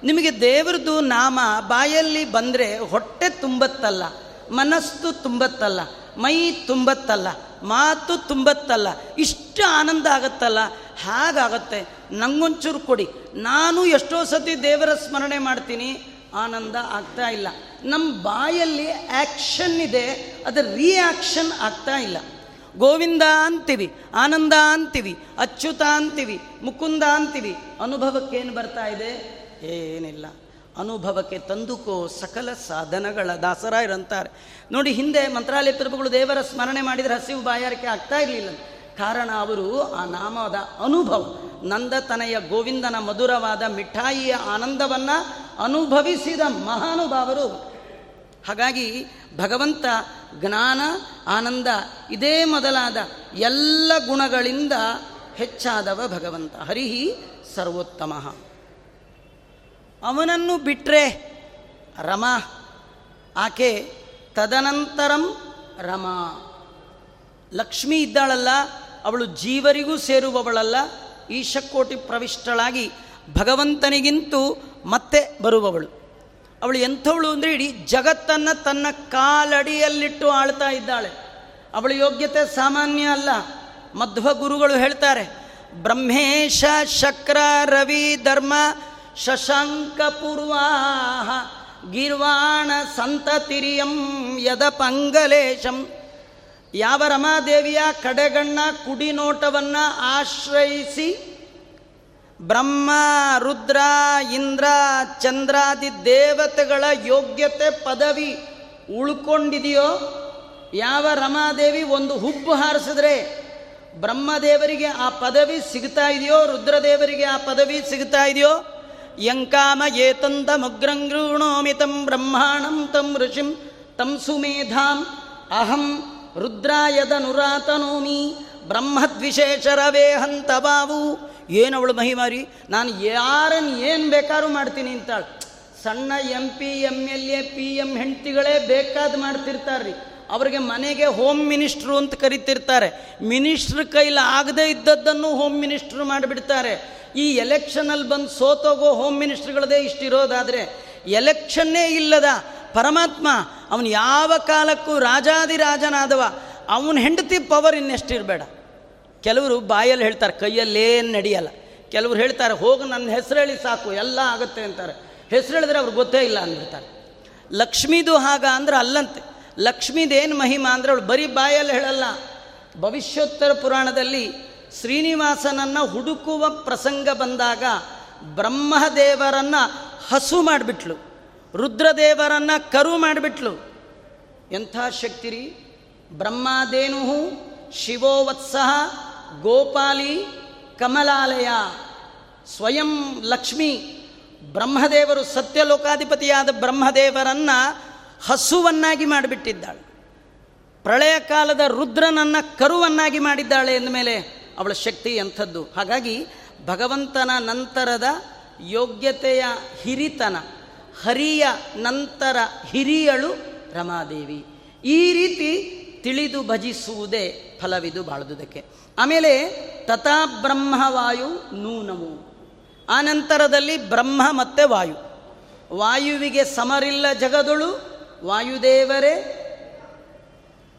ನಿಮಗೆ ದೇವ್ರದ್ದು ನಾಮ ಬಾಯಲ್ಲಿ ಬಂದರೆ ಹೊಟ್ಟೆ ತುಂಬತ್ತಲ್ಲ. ಮನಸ್ಸು ತುಂಬತ್ತಲ್ಲ, ಮೈ ತುಂಬತ್ತಲ್ಲ, ಮಾತು ತುಂಬತ್ತಲ್ಲ, ಇಷ್ಟು ಆನಂದ ಆಗತ್ತಲ್ಲ? ಹಾಗಾಗತ್ತೆ. ನಂಗೊಂಚೂರು ಕೊಡಿ. ನಾನು ಎಷ್ಟೋ ಸತಿ ದೇವರ ಸ್ಮರಣೆ ಮಾಡ್ತೀನಿ. ಆನಂದ ಆಗ್ತಾ ಇಲ್ಲ. ನಮ್ಮ ಬಾಯಲ್ಲಿ ಆ್ಯಕ್ಷನ್ ಇದೆ. ಅದು ರಿಯಾಕ್ಷನ್ ಆಗ್ತಾ ಇಲ್ಲ. ಗೋವಿಂದ ಅಂತೀವಿ, ಆನಂದ ಅಂತೀವಿ, ಅಚ್ಯುತ ಅಂತೀವಿ, ಮುಕುಂದ ಅಂತೀವಿ. ಅನುಭವಕ್ಕೇನು ಬರ್ತಾ ಇದೆ? ಏನಿಲ್ಲ. ಅನುಭವಕ್ಕೆ ತಂದುಕೋ ಸಕಲ ಸಾಧನಗಳ ದಾಸರಾಯರಂತಾರೆ. ನೋಡಿ, ಹಿಂದೆ ಮಂತ್ರಾಲಯ ಪ್ರಭುಗಳು ದೇವರ ಸ್ಮರಣೆ ಮಾಡಿದರೆ ಹಸಿವು ಬಾಯಾರಿಕೆ ಆಗ್ತಾ ಇರಲಿಲ್ಲ. ಕಾರಣ ಅವರು ಆ ನಾಮದ ಅನುಭವ ನಂದತನಯ ಗೋವಿಂದನ ಮಧುರವಾದ ಮಿಠಾಯಿಯ ಆನಂದವನ್ನು ಅನುಭವಿಸಿದ ಮಹಾನುಭಾವರು. ಹಾಗಾಗಿ ಭಗವಂತ, ಜ್ಞಾನ, ಆನಂದ ಇದೇ ಮೊದಲಾದ ಎಲ್ಲ ಗುಣಗಳಿಂದ ಹೆಚ್ಚಾದವ ಭಗವಂತ. ಹರಿಹಿ ಸರ್ವೋತ್ತಮ. ಅವನನ್ನು ಬಿಟ್ಟರೆ ರಮ, ಆಕೆ ತದನಂತರಂ ರಮ. ಲಕ್ಷ್ಮಿ ಇದ್ದಾಳಲ್ಲ, ಅವಳು ಜೀವರಿಗೂ ಸೇರುವವಳಲ್ಲ, ಈಶಕೋಟಿ ಪ್ರವಿಷ್ಟಳಾಗಿ ಭಗವಂತನಿಗಿಂತೂ ಮತ್ತೆ ಬರುವವಳು. ಅವಳು ಎಂಥವಳು ಅಂದರೆ ಇಡೀ ಜಗತ್ತನ್ನು ತನ್ನ ಕಾಲಡಿಯಲ್ಲಿಟ್ಟು ಆಳ್ತಾ ಇದ್ದಾಳೆ. ಅವಳ ಯೋಗ್ಯತೆ ಸಾಮಾನ್ಯ ಅಲ್ಲ, ಮಧ್ವ ಗುರುಗಳು ಹೇಳ್ತಾರೆ, ಬ್ರಹ್ಮೇಶ ಶಕ್ರ ರವಿ ಧರ್ಮ ಶಶಾಂಕ ಗಿರ್ವಾಣ ಗೀರ್ವಾಣ ಸಂತತಿರಿಯಂ ಯದ ಪಂಗಲೇಶಂ. ಯಾವ ರಮಾದೇವಿಯ ಕಡೆಗಣ್ಣ ಕುಡಿನೋಟವನ್ನು ಆಶ್ರಯಿಸಿ ಬ್ರಹ್ಮ, ರುದ್ರ, ಇಂದ್ರ, ಚಂದ್ರಾದಿ ದೇವತೆಗಳ ಯೋಗ್ಯತೆ ಪದವಿ ಉಳ್ಕೊಂಡಿದೆಯೋ, ಯಾವ ರಮಾದೇವಿ ಒಂದು ಹುಬ್ಬು ಹಾರಿಸಿದ್ರೆ ಬ್ರಹ್ಮದೇವರಿಗೆ ಆ ಪದವಿ ಸಿಗ್ತಾ ಇದೆಯೋ, ರುದ್ರದೇವರಿಗೆ ಆ ಪದವಿ ಸಿಗ್ತಾ ಇದೆಯೋ ಯಂಕಾಮ ಮುಗ್ರಂಗೃಣೋಮಿ ತಂ ಬ್ರಹ್ಮಾಣಂ ತಂ ಋಷಿಂ ತಂ ಸುಮೇಧಾಂ ಅಹಂ ರುದ್ರಾಯದನುರಾತನೋಮಿ ನುರಾತನೋಮಿ ಹಂತ ಬಾವು ಏನವಳು ಮಹಿಮಾರಿ, ನಾನು ಯಾರನ್ನು ಏನು ಬೇಕಾದ್ರೂ ಮಾಡ್ತೀನಿ ಅಂತಾಳು ಸಣ್ಣ M P M L A, P M ಹೆಂಡ್ತಿಗಳೇ ಬೇಕಾದ ಮಾಡ್ತಿರ್ತಾರೆ ಅವರಿಗೆ ಮನೆಗೆ ಹೋಮ್ ಮಿನಿಸ್ಟ್ರು ಅಂತ ಕರಿತಿರ್ತಾರೆ. ಮಿನಿಸ್ಟ್ರ್ ಕೈಲಿ ಆಗದೇ ಇದ್ದದ್ದನ್ನು ಹೋಮ್ ಮಿನಿಸ್ಟ್ರು ಮಾಡಿಬಿಡ್ತಾರೆ. ಈ ಎಲೆಕ್ಷನಲ್ಲಿ ಬಂದು ಸೋತೋಗೋ ಹೋಮ್ ಮಿನಿಸ್ಟ್ರ್ಗಳದೇ ಇಷ್ಟಿರೋದಾದರೆ ಎಲೆಕ್ಷನ್ನೇ ಇಲ್ಲದ ಪರಮಾತ್ಮ ಅವನು ಯಾವ ಕಾಲಕ್ಕೂ ರಾಜಾದಿರಾಜನಾದವ ಅವನ ಹೆಂಡತಿ ಪವರ್ ಇನ್ನೆಷ್ಟಿರಬೇಡ. ಕೆಲವರು ಬಾಯಲ್ಲಿ ಹೇಳ್ತಾರೆ ಕೈಯಲ್ಲೇನು ನಡೆಯಲ್ಲ. ಕೆಲವರು ಹೇಳ್ತಾರೆ, ಹೋಗಿ ನನ್ನ ಹೆಸರು ಹೇಳಿ ಸಾಕು, ಎಲ್ಲ ಆಗುತ್ತೆ ಅಂತಾರೆ. ಹೆಸರು ಹೇಳಿದ್ರೆ ಅವ್ರಿಗೆ ಗೊತ್ತೇ ಇಲ್ಲ ಅಂದ್ಬಿಡ್ತಾರೆ. ಲಕ್ಷ್ಮೀದು ಹಾಗ ಅಂದ್ರೆ ಅಲ್ಲಂತೆ. ಲಕ್ಷ್ಮೀದೇನು ಮಹಿಮಾ ಅಂದರೆ ಅವಳು ಬರೀ ಬಾಯಲ್ಲಿ ಹೇಳಲ್ಲ. ಭವಿಷ್ಯೋತ್ತರ ಪುರಾಣದಲ್ಲಿ ಶ್ರೀನಿವಾಸನನ್ನು ಹುಡುಕುವ ಪ್ರಸಂಗ ಬಂದಾಗ ಬ್ರಹ್ಮದೇವರನ್ನು ಹಸು ಮಾಡಿಬಿಟ್ಲು. ರುದ್ರದೇವರನ್ನು ಕರು ಮಾಡಿಬಿಟ್ಲು. ಎಂಥ ಶಕ್ತಿ ರೀ ಬ್ರಹ್ಮಾದೇನು ಶಿವೋ ವತ್ಸಹ ಗೋಪಾಲಿ ಕಮಲಾಲಯ. ಸ್ವಯಂ ಲಕ್ಷ್ಮಿ. ಬ್ರಹ್ಮದೇವರು ಸತ್ಯಲೋಕಾಧಿಪತಿಯಾದ ಬ್ರಹ್ಮದೇವರನ್ನು ಹಸುವನ್ನಾಗಿ ಮಾಡಿಬಿಟ್ಟಿದ್ದಾಳೆ. ಪ್ರಳಯ ಕಾಲದ ರುದ್ರನನ್ನ ಕರುವನ್ನಾಗಿ ಮಾಡಿದ್ದಾಳೆ ಎಂದಮೇಲೆ ಅವಳ ಶಕ್ತಿ ಎಂಥದ್ದು? ಹಾಗಾಗಿ ಭಗವಂತನ ನಂತರದ ಯೋಗ್ಯತೆಯ ಹಿರಿತನ, ಹರಿಯ ನಂತರ ಹಿರಿಯಳು ರಮಾದೇವಿ. ಈ ರೀತಿ ತಿಳಿದು ಭಜಿಸುವುದೇ ಫಲವಿದು ಬಾಳುವುದಕ್ಕೆ ಆಮೇಲೆ ತಥಾ ಬ್ರಹ್ಮವಾಯು ನೂನವು. ಆ ನಂತರದಲ್ಲಿ ಬ್ರಹ್ಮ ಮತ್ತೆ ವಾಯು. ವಾಯುವಿಗೆ ಸಮರಿಲ್ಲ ಜಗದೊಳು ವಾಯುದೇವರೇ,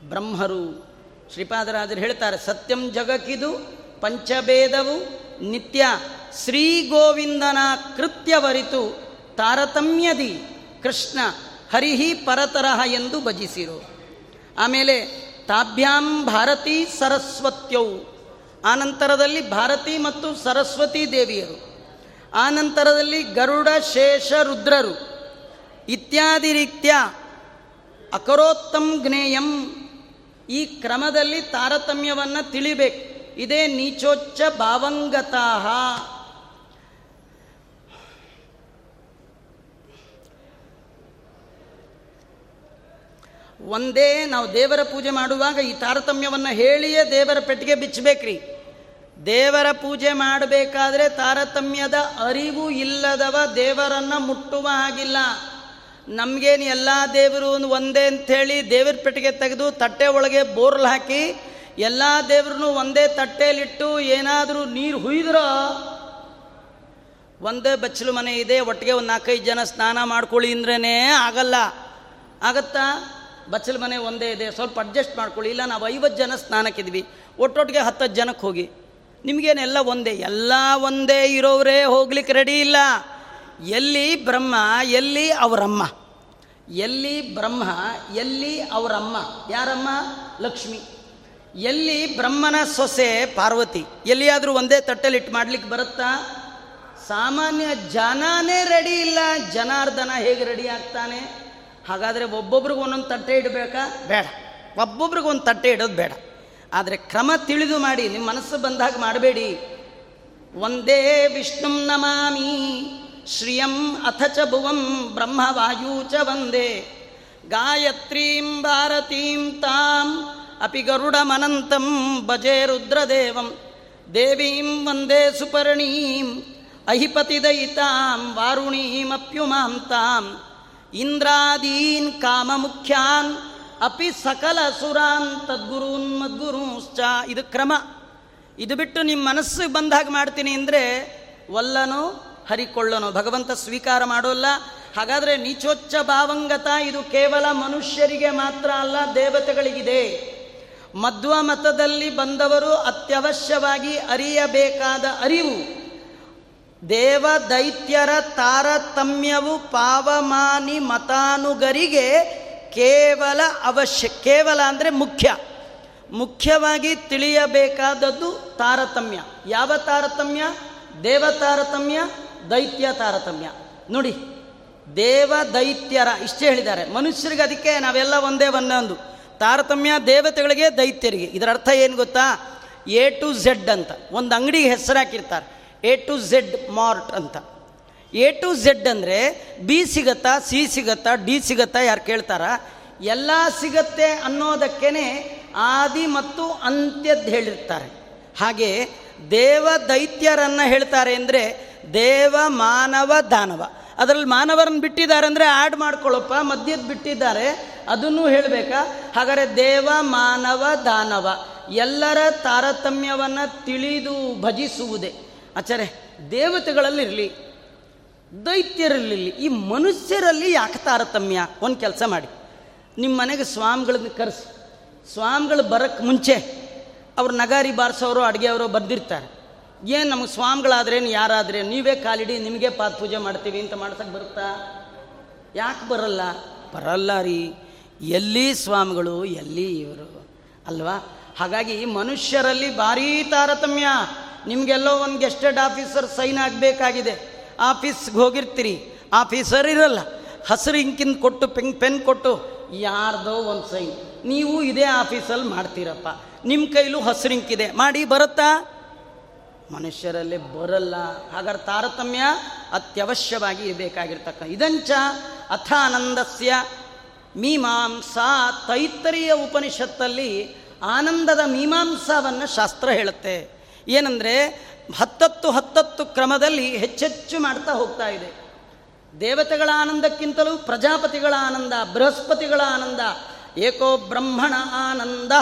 ಬ್ರಹ್ಮರು. ಶ್ರೀಪಾದರಾಜರು ಹೇಳ್ತಾರೆ, ಸತ್ಯಂ ಜಗಕ್ಕಿದು ಪಂಚಭೇದವು ನಿತ್ಯ. ಶ್ರೀ ಗೋವಿಂದನ ಕೃತ್ಯವರಿತು ತಾರತಮ್ಯದಿ ಕೃಷ್ಣ ಹರಿಹಿ ಪರತರಹ ಎಂದು ಭಜಿಸಿರು. ಆಮೇಲೆ ತಾಭ್ಯಾಂ ಭಾರತೀ ಸರಸ್ವತ್ಯವು ಆನಂತರದಲ್ಲಿ ಭಾರತಿ ಮತ್ತು ಸರಸ್ವತಿ ದೇವಿಯರು. ಆನಂತರದಲ್ಲಿ ಗರುಡ ಶೇಷ ರುದ್ರರು. ಇತ್ಯಾದಿ ರೀತ್ಯ ಅಕರೋತ್ತಮ್ ಜ್ಞೇಯಂ. ಈ ಕ್ರಮದಲ್ಲಿ ತಾರತಮ್ಯವನ್ನು ತಿಳಿಬೇಕು. ಇದೇ ನೀಚೋಚ್ಚ ಭಾವಂಗತಾಹ. ಒಂದೇ ನಾವು ದೇವರ ಪೂಜೆ ಮಾಡುವಾಗ ಈ ತಾರತಮ್ಯವನ್ನು ಹೇಳಿಯೇ ದೇವರ ಪೆಟ್ಟಿಗೆ ಬಿಚ್ಚಬೇಕ್ರಿ. ದೇವರ ಪೂಜೆ ಮಾಡಬೇಕಾದ್ರೆ ತಾರತಮ್ಯದ ಅರಿವು ಇಲ್ಲದವ ದೇವರನ್ನು ಮುಟ್ಟುವ ಹಾಗಿಲ್ಲ. ನಮಗೇನು ಎಲ್ಲ ದೇವರು ಒಂದೇ ಅಂಥೇಳಿ ದೇವ್ರ ಪೆಟ್ಟಿಗೆ ತೆಗೆದು ತಟ್ಟೆ ಒಳಗೆ ಬೋರ್ಲ್ ಹಾಕಿ ಎಲ್ಲ ದೇವ್ರನ್ನೂ ಒಂದೇ ತಟ್ಟೆಯಲ್ಲಿಟ್ಟು ಏನಾದರೂ ನೀರು ಹುಯ್ದ್ರ ಒಂದೇ ಬಚ್ಚಲು ಮನೆ ಇದೆ, ಒಟ್ಟಿಗೆ ಒಂದು ನಾಲ್ಕೈದು ಜನ ಸ್ನಾನ ಮಾಡ್ಕೊಳ್ಳಿ ಅಂದ್ರೇ ಆಗಲ್ಲ. ಆಗತ್ತಾ? ಬಚ್ಚಲು ಮನೆ ಒಂದೇ ಇದೆ, ಸ್ವಲ್ಪ ಅಡ್ಜಸ್ಟ್ ಮಾಡ್ಕೊಳ್ಳಿ. ಇಲ್ಲ, ನಾವು ಐವತ್ತು ಜನ ಸ್ನಾನಕ್ಕಿದ್ವಿ. ಒಟ್ಟೊಟ್ಟಿಗೆ ಹತ್ತತ್ತು ಜನಕ್ಕೆ ಹೋಗಿ. ನಿಮಗೇನೆಲ್ಲ ಒಂದೇ? ಎಲ್ಲ ಒಂದೇ ಇರೋರೇ ಹೋಗ್ಲಿಕ್ಕೆ ರೆಡಿ ಇಲ್ಲ. ಎಲ್ಲಿ ಬ್ರಹ್ಮ, ಎಲ್ಲಿ ಅವರಮ್ಮ? ಎಲ್ಲಿ ಬ್ರಹ್ಮ, ಎಲ್ಲಿ ಅವರಮ್ಮ? ಯಾರಮ್ಮ? ಲಕ್ಷ್ಮಿ. ಎಲ್ಲಿ ಬ್ರಹ್ಮನ ಸೊಸೆ ಪಾರ್ವತಿ? ಎಲ್ಲಿಯಾದರೂ ಒಂದೇ ತಟ್ಟೆಲಿಟ್ಟು ಮಾಡ್ಲಿಕ್ಕೆ ಬರುತ್ತಾ? ಸಾಮಾನ್ಯ ಜನನೇ ರೆಡಿ ಇಲ್ಲ. ಜನಾರ್ದನ ಹೇಗೆ ರೆಡಿ ಆಗ್ತಾನೆ? ಹಾಗಾದರೆ ಒಬ್ಬೊಬ್ರಿಗೆ ಒಂದೊಂದು ತಟ್ಟೆ ಇಡಬೇಕಾ? ಬೇಡ. ಒಬ್ಬೊಬ್ರಿಗೆ ಒಂದು ತಟ್ಟೆ ಇಡೋದು ಬೇಡ. ಆದರೆ ಕ್ರಮ ತಿಳಿದು ಮಾಡಿ ನಿಮ್ಮ ಮನಸ್ಸು ಬಂದಾಗ ಮಾಡಬೇಡಿ. ಒಂದೇ ವಿಷ್ಣು ನಮಾಮಿ ಶ್ರಿಯಂ ಅಥ ಚ ಭುವಂ ಬ್ರಹ್ಮವಾಯೂ ಚ ವಂದೇ ಗಾಯತ್ರೀಂ ಭಾರತೀಂ ತಾಂ ಅಪಿ ಗರುಡಮನಂತಂ ಭಜೆ ರುದ್ರದೇವಂ ದೇವೀಂ ವಂದೇ ಸುಪರ್ಣೀಂ ಅಹಿಪತಿದಯಿತಾಂ ವಾರುಣೀಮಪ್ಯುಮಾಂ ತಾಂ ಇಂದ್ರಾದೀನ್ ಕಾಮಮುಖ್ಯಾನ್ ಅಪಿ ಸಕಲ ಸುರಾನ್ ತದ್ಗುರೂನ್ ಮದ್ಗುರುಶ್ಚ ಇದು ಕ್ರಮ. ಇದು ಬಿಟ್ಟು ನಿಮ್ಮ ಮನಸ್ಸಿಗೆ ಬಂದಾಗ ಮಾಡ್ತೀನಿ ಅಂದರೆ, ಒಲ್ಲನೋ ಹರಿಕೊಳ್ಳನೋ. ಭಗವಂತ ಸ್ವೀಕಾರ ಮಾಡೋಲ್ಲ. ಹಾಗಾದರೆ ನೀಚೋಚ್ಚ ಭಾವಂಗತ ಇದು ಕೇವಲ ಮನುಷ್ಯರಿಗೆ ಮಾತ್ರ ಅಲ್ಲ, ದೇವತೆಗಳಿಗಿದೆ. ಮಧ್ವ ಮತದಲ್ಲಿ ಬಂದವರು ಅತ್ಯವಶ್ಯವಾಗಿ ಅರಿಯಬೇಕಾದ ಅರಿವು. ದೇವ ದೈತ್ಯರ ತಾರತಮ್ಯವು ಪಾವಮಾನಿ ಮತಾನುಗರಿಗೆ ಕೇವಲ ಅವಶ್ಯ, ಕೇವಲ ಅಂದರೆ ಮುಖ್ಯ. ಮುಖ್ಯವಾಗಿ ತಿಳಿಯಬೇಕಾದದ್ದು ತಾರತಮ್ಯ. ಯಾವ ತಾರತಮ್ಯ? ದೇವ ತಾರತಮ್ಯ ದೈತ್ಯ ತಾರತಮ್ಯ. ನೋಡಿ, ದೇವ ದೈತ್ಯರ ಇಷ್ಟೇ ಹೇಳಿದ್ದಾರೆ. ಮನುಷ್ಯರಿಗೆ ಅದಕ್ಕೆ ನಾವೆಲ್ಲ ಒಂದೇ ಒಂದೊಂದು ತಾರತಮ್ಯ ದೇವತೆಗಳಿಗೆ ದೈತ್ಯರಿಗೆ. ಇದರ ಅರ್ಥ ಏನು ಗೊತ್ತಾ? ಎ ಟು ಝೆಡ್ ಅಂತ. ಒಂದು ಅಂಗಡಿಗೆ ಹೆಸರು ಹಾಕಿರ್ತಾರೆ. ಎ ಟು ಝೆಡ್ ಮಾರ್ಟ್ ಅಂತ. ಎ ಟು ಝೆಡ್ ಅಂದರೆ ಬಿ ಸಿಗತ್ತಾ ಸಿ ಸಿಗತ್ತಾ ಡಿ ಸಿಗತ್ತಾ ಯಾರು ಕೇಳ್ತಾರ? ಎಲ್ಲ ಸಿಗತ್ತೆ ಅನ್ನೋದಕ್ಕೇ ಆದಿ ಮತ್ತು ಅಂತ್ಯದ್ದು ಹೇಳಿರ್ತಾರೆ. ಹಾಗೆ ದೇವ ದೈತ್ಯರನ್ನು ಹೇಳ್ತಾರೆ ಅಂದರೆ ದೇವ ಮಾನವ ದಾನವ. ಅದರಲ್ಲಿ ಮಾನವರನ್ನು ಬಿಟ್ಟಿದ್ದಾರೆ ಅಂದರೆ ಆ್ಯಡ್ ಮಾಡ್ಕೊಳ್ಳಪ್ಪ ಮದ್ಯದ ಬಿಟ್ಟಿದ್ದಾರೆ, ಅದನ್ನು ಹೇಳಬೇಕಾ? ಹಾಗಾದರೆ ದೇವ ಮಾನವ ದಾನವ. ಎಲ್ಲರ ತಾರತಮ್ಯವನ್ನು ತಿಳಿದು ಭಜಿಸುವುದೇ. ಆಚಾರೆ ದೇವತೆಗಳಲ್ಲಿರಲಿ, ದೈತ್ಯರಲ್ಲಿರಲಿ, ಈ ಮನುಷ್ಯರಲ್ಲಿ ಯಾಕೆ ತಾರತಮ್ಯ? ಒಂದು ಕೆಲಸ ಮಾಡಿ. ನಿಮ್ಮ ಮನೆಗೆ ಸ್ವಾಮಿಗಳನ್ನ ಕರೆಸಿ. ಸ್ವಾಮಿಗಳು ಬರೋಕ್ಕೆ ಮುಂಚೆ ಅವ್ರು ನಗಾರಿ ಬಾರಿಸೋರು, ಅಡುಗೆಯವರು ಬಂದಿರ್ತಾರೆ ಏನು ನಮಗೆ ಸ್ವಾಮಿಗಳಾದ್ರೇನು ಯಾರಾದ್ರೆ ನೀವೇ ಕಾಲಿಡಿ, ನಿಮಗೆ ಪಾದ ಪೂಜೆ ಮಾಡ್ತೀವಿ ಅಂತ ಮಾಡ್ಸಕ್ಕೆ ಬರುತ್ತಾ? ಯಾಕೆ ಬರಲ್ಲ? ಬರಲ್ಲ ರೀ. ಎಲ್ಲಿ ಸ್ವಾಮಿಗಳು, ಎಲ್ಲಿ ಇವರು? ಅಲ್ವಾ? ಹಾಗಾಗಿ ಮನುಷ್ಯರಲ್ಲಿ ಭಾರೀ ತಾರತಮ್ಯ. ನಿಮಗೆಲ್ಲೋ ಒಂದು ಗೆಸ್ಟೆಡ್ ಆಫೀಸರ್ ಸೈನ್ ಆಗಬೇಕಾಗಿದೆ. ಆಫೀಸ್ಗೆ ಹೋಗಿರ್ತೀರಿ. ಆಫೀಸರ್ ಇರಲ್ಲ. ಹಸಿರು ಇಂಕಿನ ಕೊಟ್ಟು, ಪೆನ್ ಪೆನ್ ಕೊಟ್ಟು, ಯಾರ್ದೋ ಒಂದು ಸೈನ್ ನೀವು ಇದೇ ಆಫೀಸಲ್ಲಿ ಮಾಡ್ತೀರಪ್ಪ. ನಿಮ್ಮ ಕೈಲೂ ಹಸಿರಿಂಕಿದೆ. ಮಾಡಿ, ಬರುತ್ತಾ? ಮನುಷ್ಯರಲ್ಲಿ ಬರಲ್ಲ. ಹಾಗಾದ್ರೆ ತಾರತಮ್ಯ ಅತ್ಯವಶ್ಯವಾಗಿ ಇರಬೇಕಾಗಿರ್ತಕ್ಕ. ಇದಂಚ ಅಥಾನಂದಸ್ಯ ಮೀಮಾಂಸಾ ತೈತ್ತರಿಯ ಉಪನಿಷತ್ತಲ್ಲಿ ಆನಂದದ ಮೀಮಾಂಸಾವನ್ನು ಶಾಸ್ತ್ರ ಹೇಳುತ್ತೆ. ಏನಂದರೆ ಹತ್ತತ್ತು ಹತ್ತತ್ತು ಕ್ರಮದಲ್ಲಿ ಹೆಚ್ಚೆಚ್ಚು ಮಾಡ್ತಾ ಹೋಗ್ತಾ ಇದೆ. ದೇವತೆಗಳ ಆನಂದಕ್ಕಿಂತಲೂ ಪ್ರಜಾಪತಿಗಳ ಆನಂದ, ಬೃಹಸ್ಪತಿಗಳ ಆನಂದ ಏಕೋ ಬ್ರಹ್ಮಣ ಆನಂದ,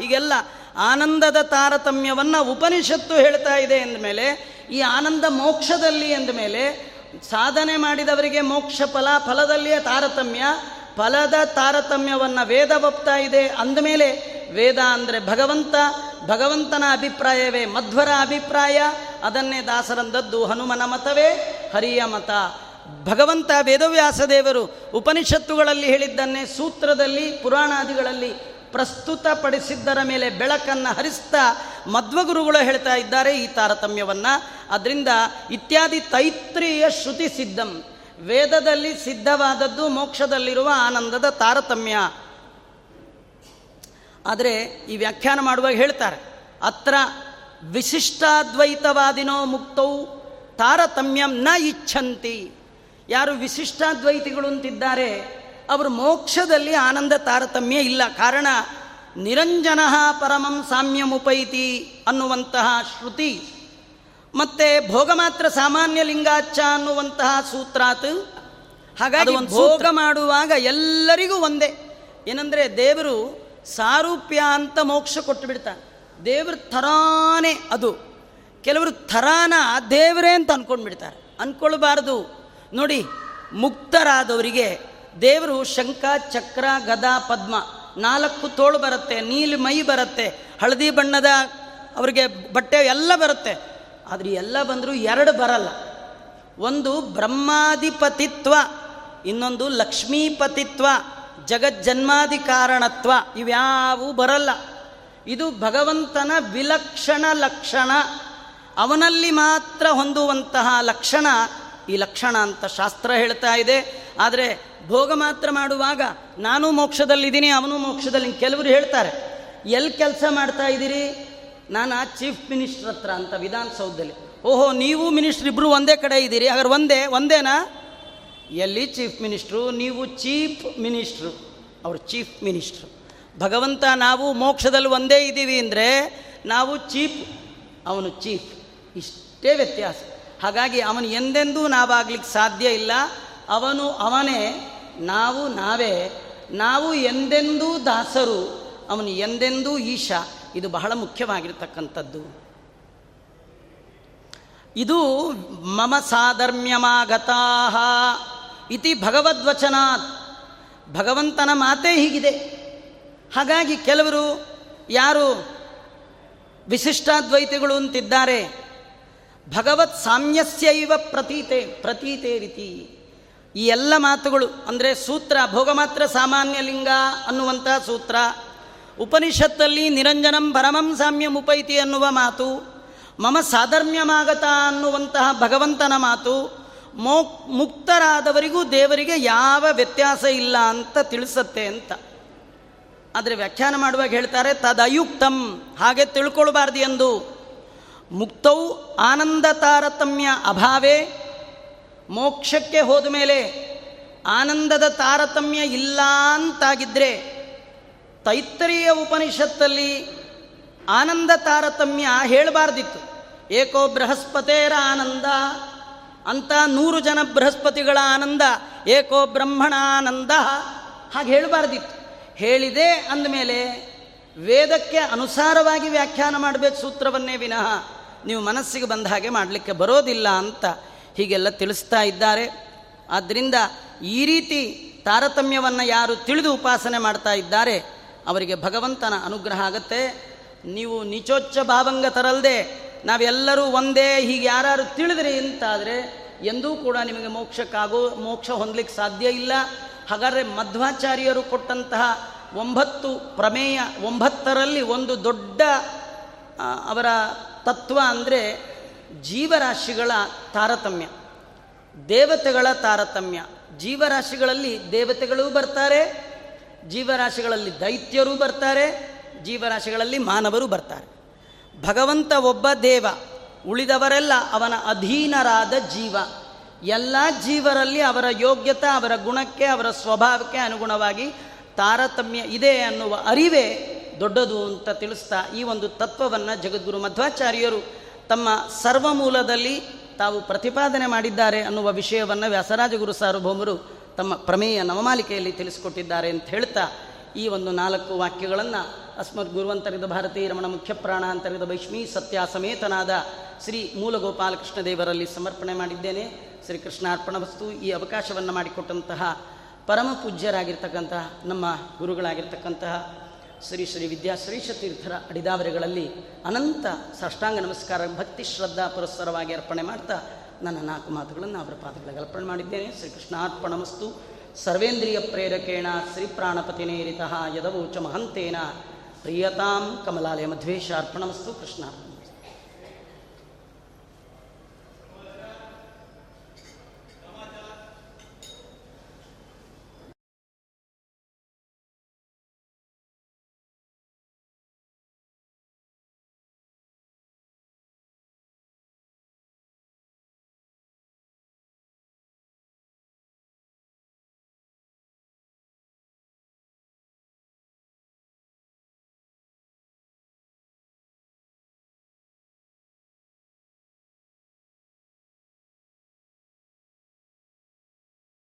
ಹೀಗೆಲ್ಲ ಆನಂದದ ತಾರತಮ್ಯವನ್ನು ಉಪನಿಷತ್ತು ಹೇಳ್ತಾ ಇದೆ ಅಂದಮೇಲೆ ಈ ಆನಂದ ಮೋಕ್ಷದಲ್ಲಿ ಅಂದಮೇಲೆ ಸಾಧನೆ ಮಾಡಿದವರಿಗೆ ಮೋಕ್ಷ ಫಲ, ಫಲದಲ್ಲಿಯೇ ತಾರತಮ್ಯ, ಫಲದ ತಾರತಮ್ಯವನ್ನು ವೇದ ಒಪ್ತಾ ಇದೆ ಅಂದಮೇಲೆ, ವೇದ ಅಂದರೆ ಭಗವಂತ, ಭಗವಂತನ ಅಭಿಪ್ರಾಯವೇ ಮಧ್ವರ ಅಭಿಪ್ರಾಯ, ಅದನ್ನೇ ದಾಸರಂದದ್ದು ಹನುಮನ ಮತವೇ ಹರಿಯ ಮತ. ಭಗವಂತ ವೇದವ್ಯಾಸ ದೇವರು ಉಪನಿಷತ್ತುಗಳಲ್ಲಿ ಹೇಳಿದ್ದನ್ನೇ ಸೂತ್ರದಲ್ಲಿ, ಪುರಾಣಾದಿಗಳಲ್ಲಿ ಪ್ರಸ್ತುತಪಡಿಸಿದ್ದರ ಮೇಲೆ ಬೆಳಕನ್ನು ಹರಿಸ್ತಾ ಮಧ್ವಗುರುಗಳು ಹೇಳ್ತಾ ಇದ್ದಾರೆ ಈ ತಾರತಮ್ಯವನ್ನು. ಅದರಿಂದ ಇತ್ಯಾದಿ ತೈತ್ರಿಯ ಶ್ರುತಿ ಸಿದ್ಧಂ. ವೇದದಲ್ಲಿ ಸಿದ್ಧವಾದದ್ದು ಮೋಕ್ಷದಲ್ಲಿರುವ ಆನಂದದ ತಾರತಮ್ಯ. ಆದರೆ ಈ ವ್ಯಾಖ್ಯಾನ ಮಾಡುವಾಗ ಹೇಳ್ತಾರೆ, ಅತ್ರ ವಿಶಿಷ್ಟಾದ್ವೈತವಾದಿನೋ ಮುಕ್ತೌ ತಾರತಮ್ಯಂ ನ ಇಚ್ಛಂತಿ. ಯಾರು ವಿಶಿಷ್ಟಾದ್ವೈತಿಗಳು ಅಂತಿದ್ದಾರೆ ಅವರು ಮೋಕ್ಷದಲ್ಲಿ ಆನಂದ ತಾರತಮ್ಯ ಇಲ್ಲ. ಕಾರಣ ನಿರಂಜನ ಪರಮಂ ಸಾಮ್ಯಮುಪೈತಿ ಅನ್ನುವಂತಹ ಶ್ರುತಿ. ಮತ್ತೆ ಭೋಗ ಮಾತ್ರ ಸಾಮಾನ್ಯ ಲಿಂಗಾಚ ಅನ್ನುವಂತಹ ಸೂತ್ರಾತ್. ಹಾಗಾಗಿ ಭೋಗ ಮಾಡುವಾಗ ಎಲ್ಲರಿಗೂ ಒಂದೇ. ಏನಂದರೆ ದೇವರು ಸಾರೂಪ್ಯ ಅಂತ ಮೋಕ್ಷ ಕೊಟ್ಟು ಬಿಡ್ತಾನೆ. ದೇವ್ರ ಥರಾನೇ ಅದು. ಕೆಲವರು ಥರಾನ ದೇವರೇ ಅಂತ ಅಂದ್ಕೊಂಡು ಬಿಡ್ತಾರೆ ಅಂದ್ಕೊಳ್ಬಾರ್ದು ನೋಡಿ, ಮುಕ್ತರಾದವರಿಗೆ ದೇವರು ಶಂಖ, ಚಕ್ರ, ಗದಾ, ಪದ್ಮ ನಾಲ್ಕು ತೋಳು ಬರುತ್ತೆ, ನೀಲಿ ಮೈ ಬರುತ್ತೆ, ಹಳದಿ ಬಣ್ಣದ ಅವರಿಗೆ ಬಟ್ಟೆ ಎಲ್ಲ ಬರುತ್ತೆ. ಆದರೆ ಎಲ್ಲ ಬಂದರೂ ಎರಡು ಬರಲ್ಲ. ಒಂದು ಬ್ರಹ್ಮಾಧಿಪತಿತ್ವ, ಇನ್ನೊಂದು ಲಕ್ಷ್ಮೀಪತಿತ್ವ ಜಗಜ್ಜನ್ಮಾದಿ ಕಾರಣತ್ವ ಇವ್ಯಾವೂ ಬರಲ್ಲ. ಇದು ಭಗವಂತನ ವಿಲಕ್ಷಣ ಲಕ್ಷಣ. ಅವನಲ್ಲಿ ಮಾತ್ರ ಹೊಂದುವಂತಹ ಲಕ್ಷಣ ಈ ಲಕ್ಷಣ ಅಂತ ಶಾಸ್ತ್ರ ಹೇಳ್ತಾ ಇದೆ. ಆದರೆ ಭೋಗ ಮಾತ್ರ ಮಾಡುವಾಗ ನಾನು ಮೋಕ್ಷದಲ್ಲಿದ್ದೀನಿ, ಅವನು ಮೋಕ್ಷದಲ್ಲಿ ಕೆಲವರು ಹೇಳ್ತಾರೆ ಎಲ್ಲಿ ಕೆಲಸ ಮಾಡ್ತಾ ಇದ್ದೀರಿ? ನಾನು ಚೀಫ್ ಮಿನಿಸ್ಟ್ರ್ ಹತ್ರ ಅಂತ ವಿಧಾನಸೌಧದಲ್ಲಿ. ಓಹೋ, ನೀವು ಮಿನಿಸ್ಟ್ರ್ ಇಬ್ಬರು ಒಂದೇ ಕಡೆ ಇದ್ದೀರಿ. ಹಾಗಾದ್ರೆ ಒಂದೇ, ಒಂದೇನಾ? ಎಲ್ಲಿ ಚೀಫ್ ಮಿನಿಸ್ಟ್ರು? ನೀವು ಚೀಫ್ ಮಿನಿಸ್ಟ್ರು. ಅವರು ಚೀಫ್ ಮಿನಿಸ್ಟ್ರು. ಭಗವಂತ, ನಾವು ಮೋಕ್ಷದಲ್ಲಿ ಒಂದೇ ಇದ್ದೀವಿ ಅಂದರೆ ನಾವು ಚೀಫ್, ಅವನು ಚೀಫ್. ಇಷ್ಟೇ ವ್ಯತ್ಯಾಸ. ಹಾಗಾಗಿ ಅವನು ಎಂದೆಂದೂ ನಾವಾಗ್ಲಿಕ್ಕೆ ಸಾಧ್ಯ ಇಲ್ಲ. ಅವನು ಅವನೇ, ನಾವು ನಾವೇ, ನಾವು ಎಂದೆಂದೂ ದಾಸರು, ಅವನು ಎಂದೆಂದೂ ಈಶ. ಇದು ಬಹಳ ಮುಖ್ಯವಾಗಿರ್ತಕ್ಕಂಥದ್ದು. ಇದು ಮಮ ಸಾಧರ್ಮ್ಯಮಾಗತಾ ಇತಿ ಭಗವದ್ವಚನಾತ್. ಭಗವಂತನ ಮಾತೇ ಹೀಗಿದೆ. ಹಾಗಾಗಿ ಕೆಲವರು ಯಾರು ವಿಶಿಷ್ಟಾದ್ವೈತಿಗಳು ಅಂತಿದ್ದಾರೆ ಭಗವತ್ ಸಾಮ್ಯಸ್ಯೈವ ಪ್ರತೀತೆ ಪ್ರತೀತೆ ರೀತಿ ಈ ಎಲ್ಲ ಮಾತುಗಳು, ಅಂದರೆ ಸೂತ್ರ, ಭೋಗ ಮಾತ್ರ ಸಾಮಾನ್ಯ ಲಿಂಗ ಅನ್ನುವಂಥ ಸೂತ್ರ. ಉಪನಿಷತ್ತಲ್ಲಿ ನಿರಂಜನಂ ಪರಮಂ ಸಾಮ್ಯಂ ಉಪೈತಿ ಅನ್ನುವ ಮಾತು. ಮಮ ಸಾಧರ್ಮ್ಯಮಾಗತ ಅನ್ನುವಂತಹ ಭಗವಂತನ ಮಾತು. ಮೋ ಮುಕ್ತರಾದವರಿಗೂ ದೇವರಿಗೆ ಯಾವ ವ್ಯತ್ಯಾಸ ಇಲ್ಲ ಅಂತ ತಿಳಿಸತ್ತೆ ಅಂತ. ಆದರೆ ವ್ಯಾಖ್ಯಾನ ಮಾಡುವಾಗ ಹೇಳ್ತಾರೆ, ತದಯುಕ್ತಂ. ಹಾಗೆ ತಿಳ್ಕೊಳ್ಬಾರ್ದು ಎಂದು. ಮುಕ್ತೌ ಆನಂದ ತಾರತಮ್ಯ ಅಭಾವೇ, ಮೋಕ್ಷಕ್ಕೆ ಹೋದ ಮೇಲೆ ಆನಂದದ ತಾರತಮ್ಯ ಇಲ್ಲ ಅಂತಾಗಿದ್ದರೆ ತೈತ್ತರೀಯ ಉಪನಿಷತ್ತಲ್ಲಿ ಆನಂದ ತಾರತಮ್ಯ ಹೇಳಬಾರ್ದಿತ್ತು. ಏಕೋ ಬೃಹಸ್ಪತೇರ ಆನಂದ ಅಂತ ನೂರು ಜನ ಬೃಹಸ್ಪತಿಗಳ ಆನಂದ, ಏಕೋ ಬ್ರಹ್ಮಣ ಆನಂದ ಹಾಗೆ ಹೇಳಬಾರ್ದಿತ್ತು. ಹೇಳಿದೆ ಅಂದಮೇಲೆ ವೇದಕ್ಕೆ ಅನುಸಾರವಾಗಿ ವ್ಯಾಖ್ಯಾನ ಮಾಡಬೇಕು ಸೂತ್ರವನ್ನೇ ವಿನಃ ನೀವು ಮನಸ್ಸಿಗೆ ಬಂದ ಹಾಗೆ ಮಾಡಲಿಕ್ಕೆ ಬರೋದಿಲ್ಲ ಅಂತ ಹೀಗೆಲ್ಲ ತಿಳಿಸ್ತಾ ಇದ್ದಾರೆ. ಆದ್ದರಿಂದ ಈ ರೀತಿ ತಾರತಮ್ಯವನ್ನು ಯಾರು ತಿಳಿದು ಉಪಾಸನೆ ಮಾಡ್ತಾ ಇದ್ದಾರೆ, ಅವರಿಗೆ ಭಗವಂತನ ಅನುಗ್ರಹ ಆಗತ್ತೆ. ನೀವು ನಿಚೋಚ್ಚ ಭಾವಂಗ ತರಲ್ದೆ ನಾವೆಲ್ಲರೂ ಒಂದೇ ಹೀಗೆ ಯಾರು ತಿಳಿದ್ರಿ ಅಂತಾದರೆ ಎಂದೂ ಕೂಡ ನಿಮಗೆ ಮೋಕ್ಷಕ್ಕಾಗೋ ಮೋಕ್ಷ ಹೊಂದಲಿಕ್ಕೆ ಸಾಧ್ಯ ಇಲ್ಲ. ಹಾಗಾದರೆ ಮಧ್ವಾಚಾರ್ಯರು ಕೊಟ್ಟಂತಹ ಒಂಬತ್ತು ಪ್ರಮೇಯ ಒಂಬತ್ತರಲ್ಲಿ ಒಂದು ದೊಡ್ಡ ಅವರ ತತ್ವ ಅಂದರೆ ಜೀವರಾಶಿಗಳ ತಾರತಮ್ಯ. ದೇವತೆಗಳ ತಾರತಮ್ಯ. ಜೀವರಾಶಿಗಳಲ್ಲಿ ದೇವತೆಗಳೂ ಬರ್ತಾರೆ, ಜೀವರಾಶಿಗಳಲ್ಲಿ ದೈತ್ಯರೂ ಬರ್ತಾರೆ, ಜೀವರಾಶಿಗಳಲ್ಲಿ ಮಾನವರು ಬರ್ತಾರೆ. ಭಗವಂತ ಒಬ್ಬ ದೇವ, ಉಳಿದವರೆಲ್ಲ ಅವನ ಅಧೀನರಾದ ಜೀವ. ಎಲ್ಲ ಜೀವರಲ್ಲಿ ಅವರ ಯೋಗ್ಯತೆ, ಅವರ ಗುಣಕ್ಕೆ, ಅವರ ಸ್ವಭಾವಕ್ಕೆ ಅನುಗುಣವಾಗಿ ತಾರತಮ್ಯ ಇದೆ ಅನ್ನುವ ಅರಿವೇ ದೊಡ್ಡದು ಅಂತ ತಿಳಿಸ್ತಾ ಈ ಒಂದು ತತ್ವವನ್ನು ಜಗದ್ಗುರು ಮಧ್ವಾಚಾರ್ಯರು ತಮ್ಮ ಸರ್ವಮೂಲದಲ್ಲಿ ತಾವು ಪ್ರತಿಪಾದನೆ ಮಾಡಿದ್ದಾರೆ ಅನ್ನುವ ವಿಷಯವನ್ನು ವ್ಯಾಸರಾಜಗುರು ಸಾರ್ವಭೌಮರು ತಮ್ಮ ಪ್ರಮೇಯ ನವಮಾಲಿಕೆಯಲ್ಲಿ ತಿಳಿಸಿಕೊಟ್ಟಿದ್ದಾರೆ ಅಂತ ಹೇಳ್ತಾ ಈ ಒಂದು ನಾಲ್ಕು ವಾಕ್ಯಗಳನ್ನು ಅಸ್ಮದ್ ಗುರುವಂತರಿದ ಭಾರತೀಯ ರಮಣ ಮುಖ್ಯ ಪ್ರಾಣ ಅಂತರಿದ ಭೈಷ್ಮೀ ಸತ್ಯ ಸಮೇತನಾದ ಶ್ರೀ ಮೂಲಗೋಪಾಲಕೃಷ್ಣ ದೇವರಲ್ಲಿ ಸಮರ್ಪಣೆ ಮಾಡಿದ್ದೇನೆ. ಶ್ರೀ ಕೃಷ್ಣಾರ್ಪಣ ವಸ್ತು ಈ ಅವಕಾಶವನ್ನು ಮಾಡಿಕೊಟ್ಟಂತಹ ಪರಮ ಪೂಜ್ಯರಾಗಿರ್ತಕ್ಕಂತಹ ನಮ್ಮ ಗುರುಗಳಾಗಿರ್ತಕ್ಕಂತಹ ಶ್ರೀ ಶ್ರೀ ವಿದ್ಯಾಶ್ರೀಷ ತೀರ್ಥರ ಅಡಿದಾವರೆಗಳಲ್ಲಿ ಅನಂತ ಸಾಷ್ಟಾಂಗ ನಮಸ್ಕಾರ, ಭಕ್ತಿ ಶ್ರದ್ಧಾ ಪುರಸ್ಸರವಾಗಿ ಅರ್ಪಣೆ ಮಾಡ್ತಾ ನನ್ನ ನಾಲ್ಕು ಮಾತುಗಳನ್ನು ಅವರ ಪಾದಗಳಿಗೆ ಅರ್ಪಣೆ ಮಾಡಿದ್ದೇನೆ. ಶ್ರೀ ಕೃಷ್ಣಾರ್ಪಣಮಸ್ತು ಸರ್ವೇಂದ್ರಿಯ ಪ್ರೇರಕೇಣ, ಶ್ರೀ ಪ್ರಾಣಪತಿನೇರಿತಃ ಯದವೋಚ ಮಹಂತೇನ. ಪ್ರಿಯತಾಂ ಕಮಲಾಲಯ ಮಧ್ವೇಶ ಅರ್ಪಣಮಸ್ತು. ಕೃಷ್ಣ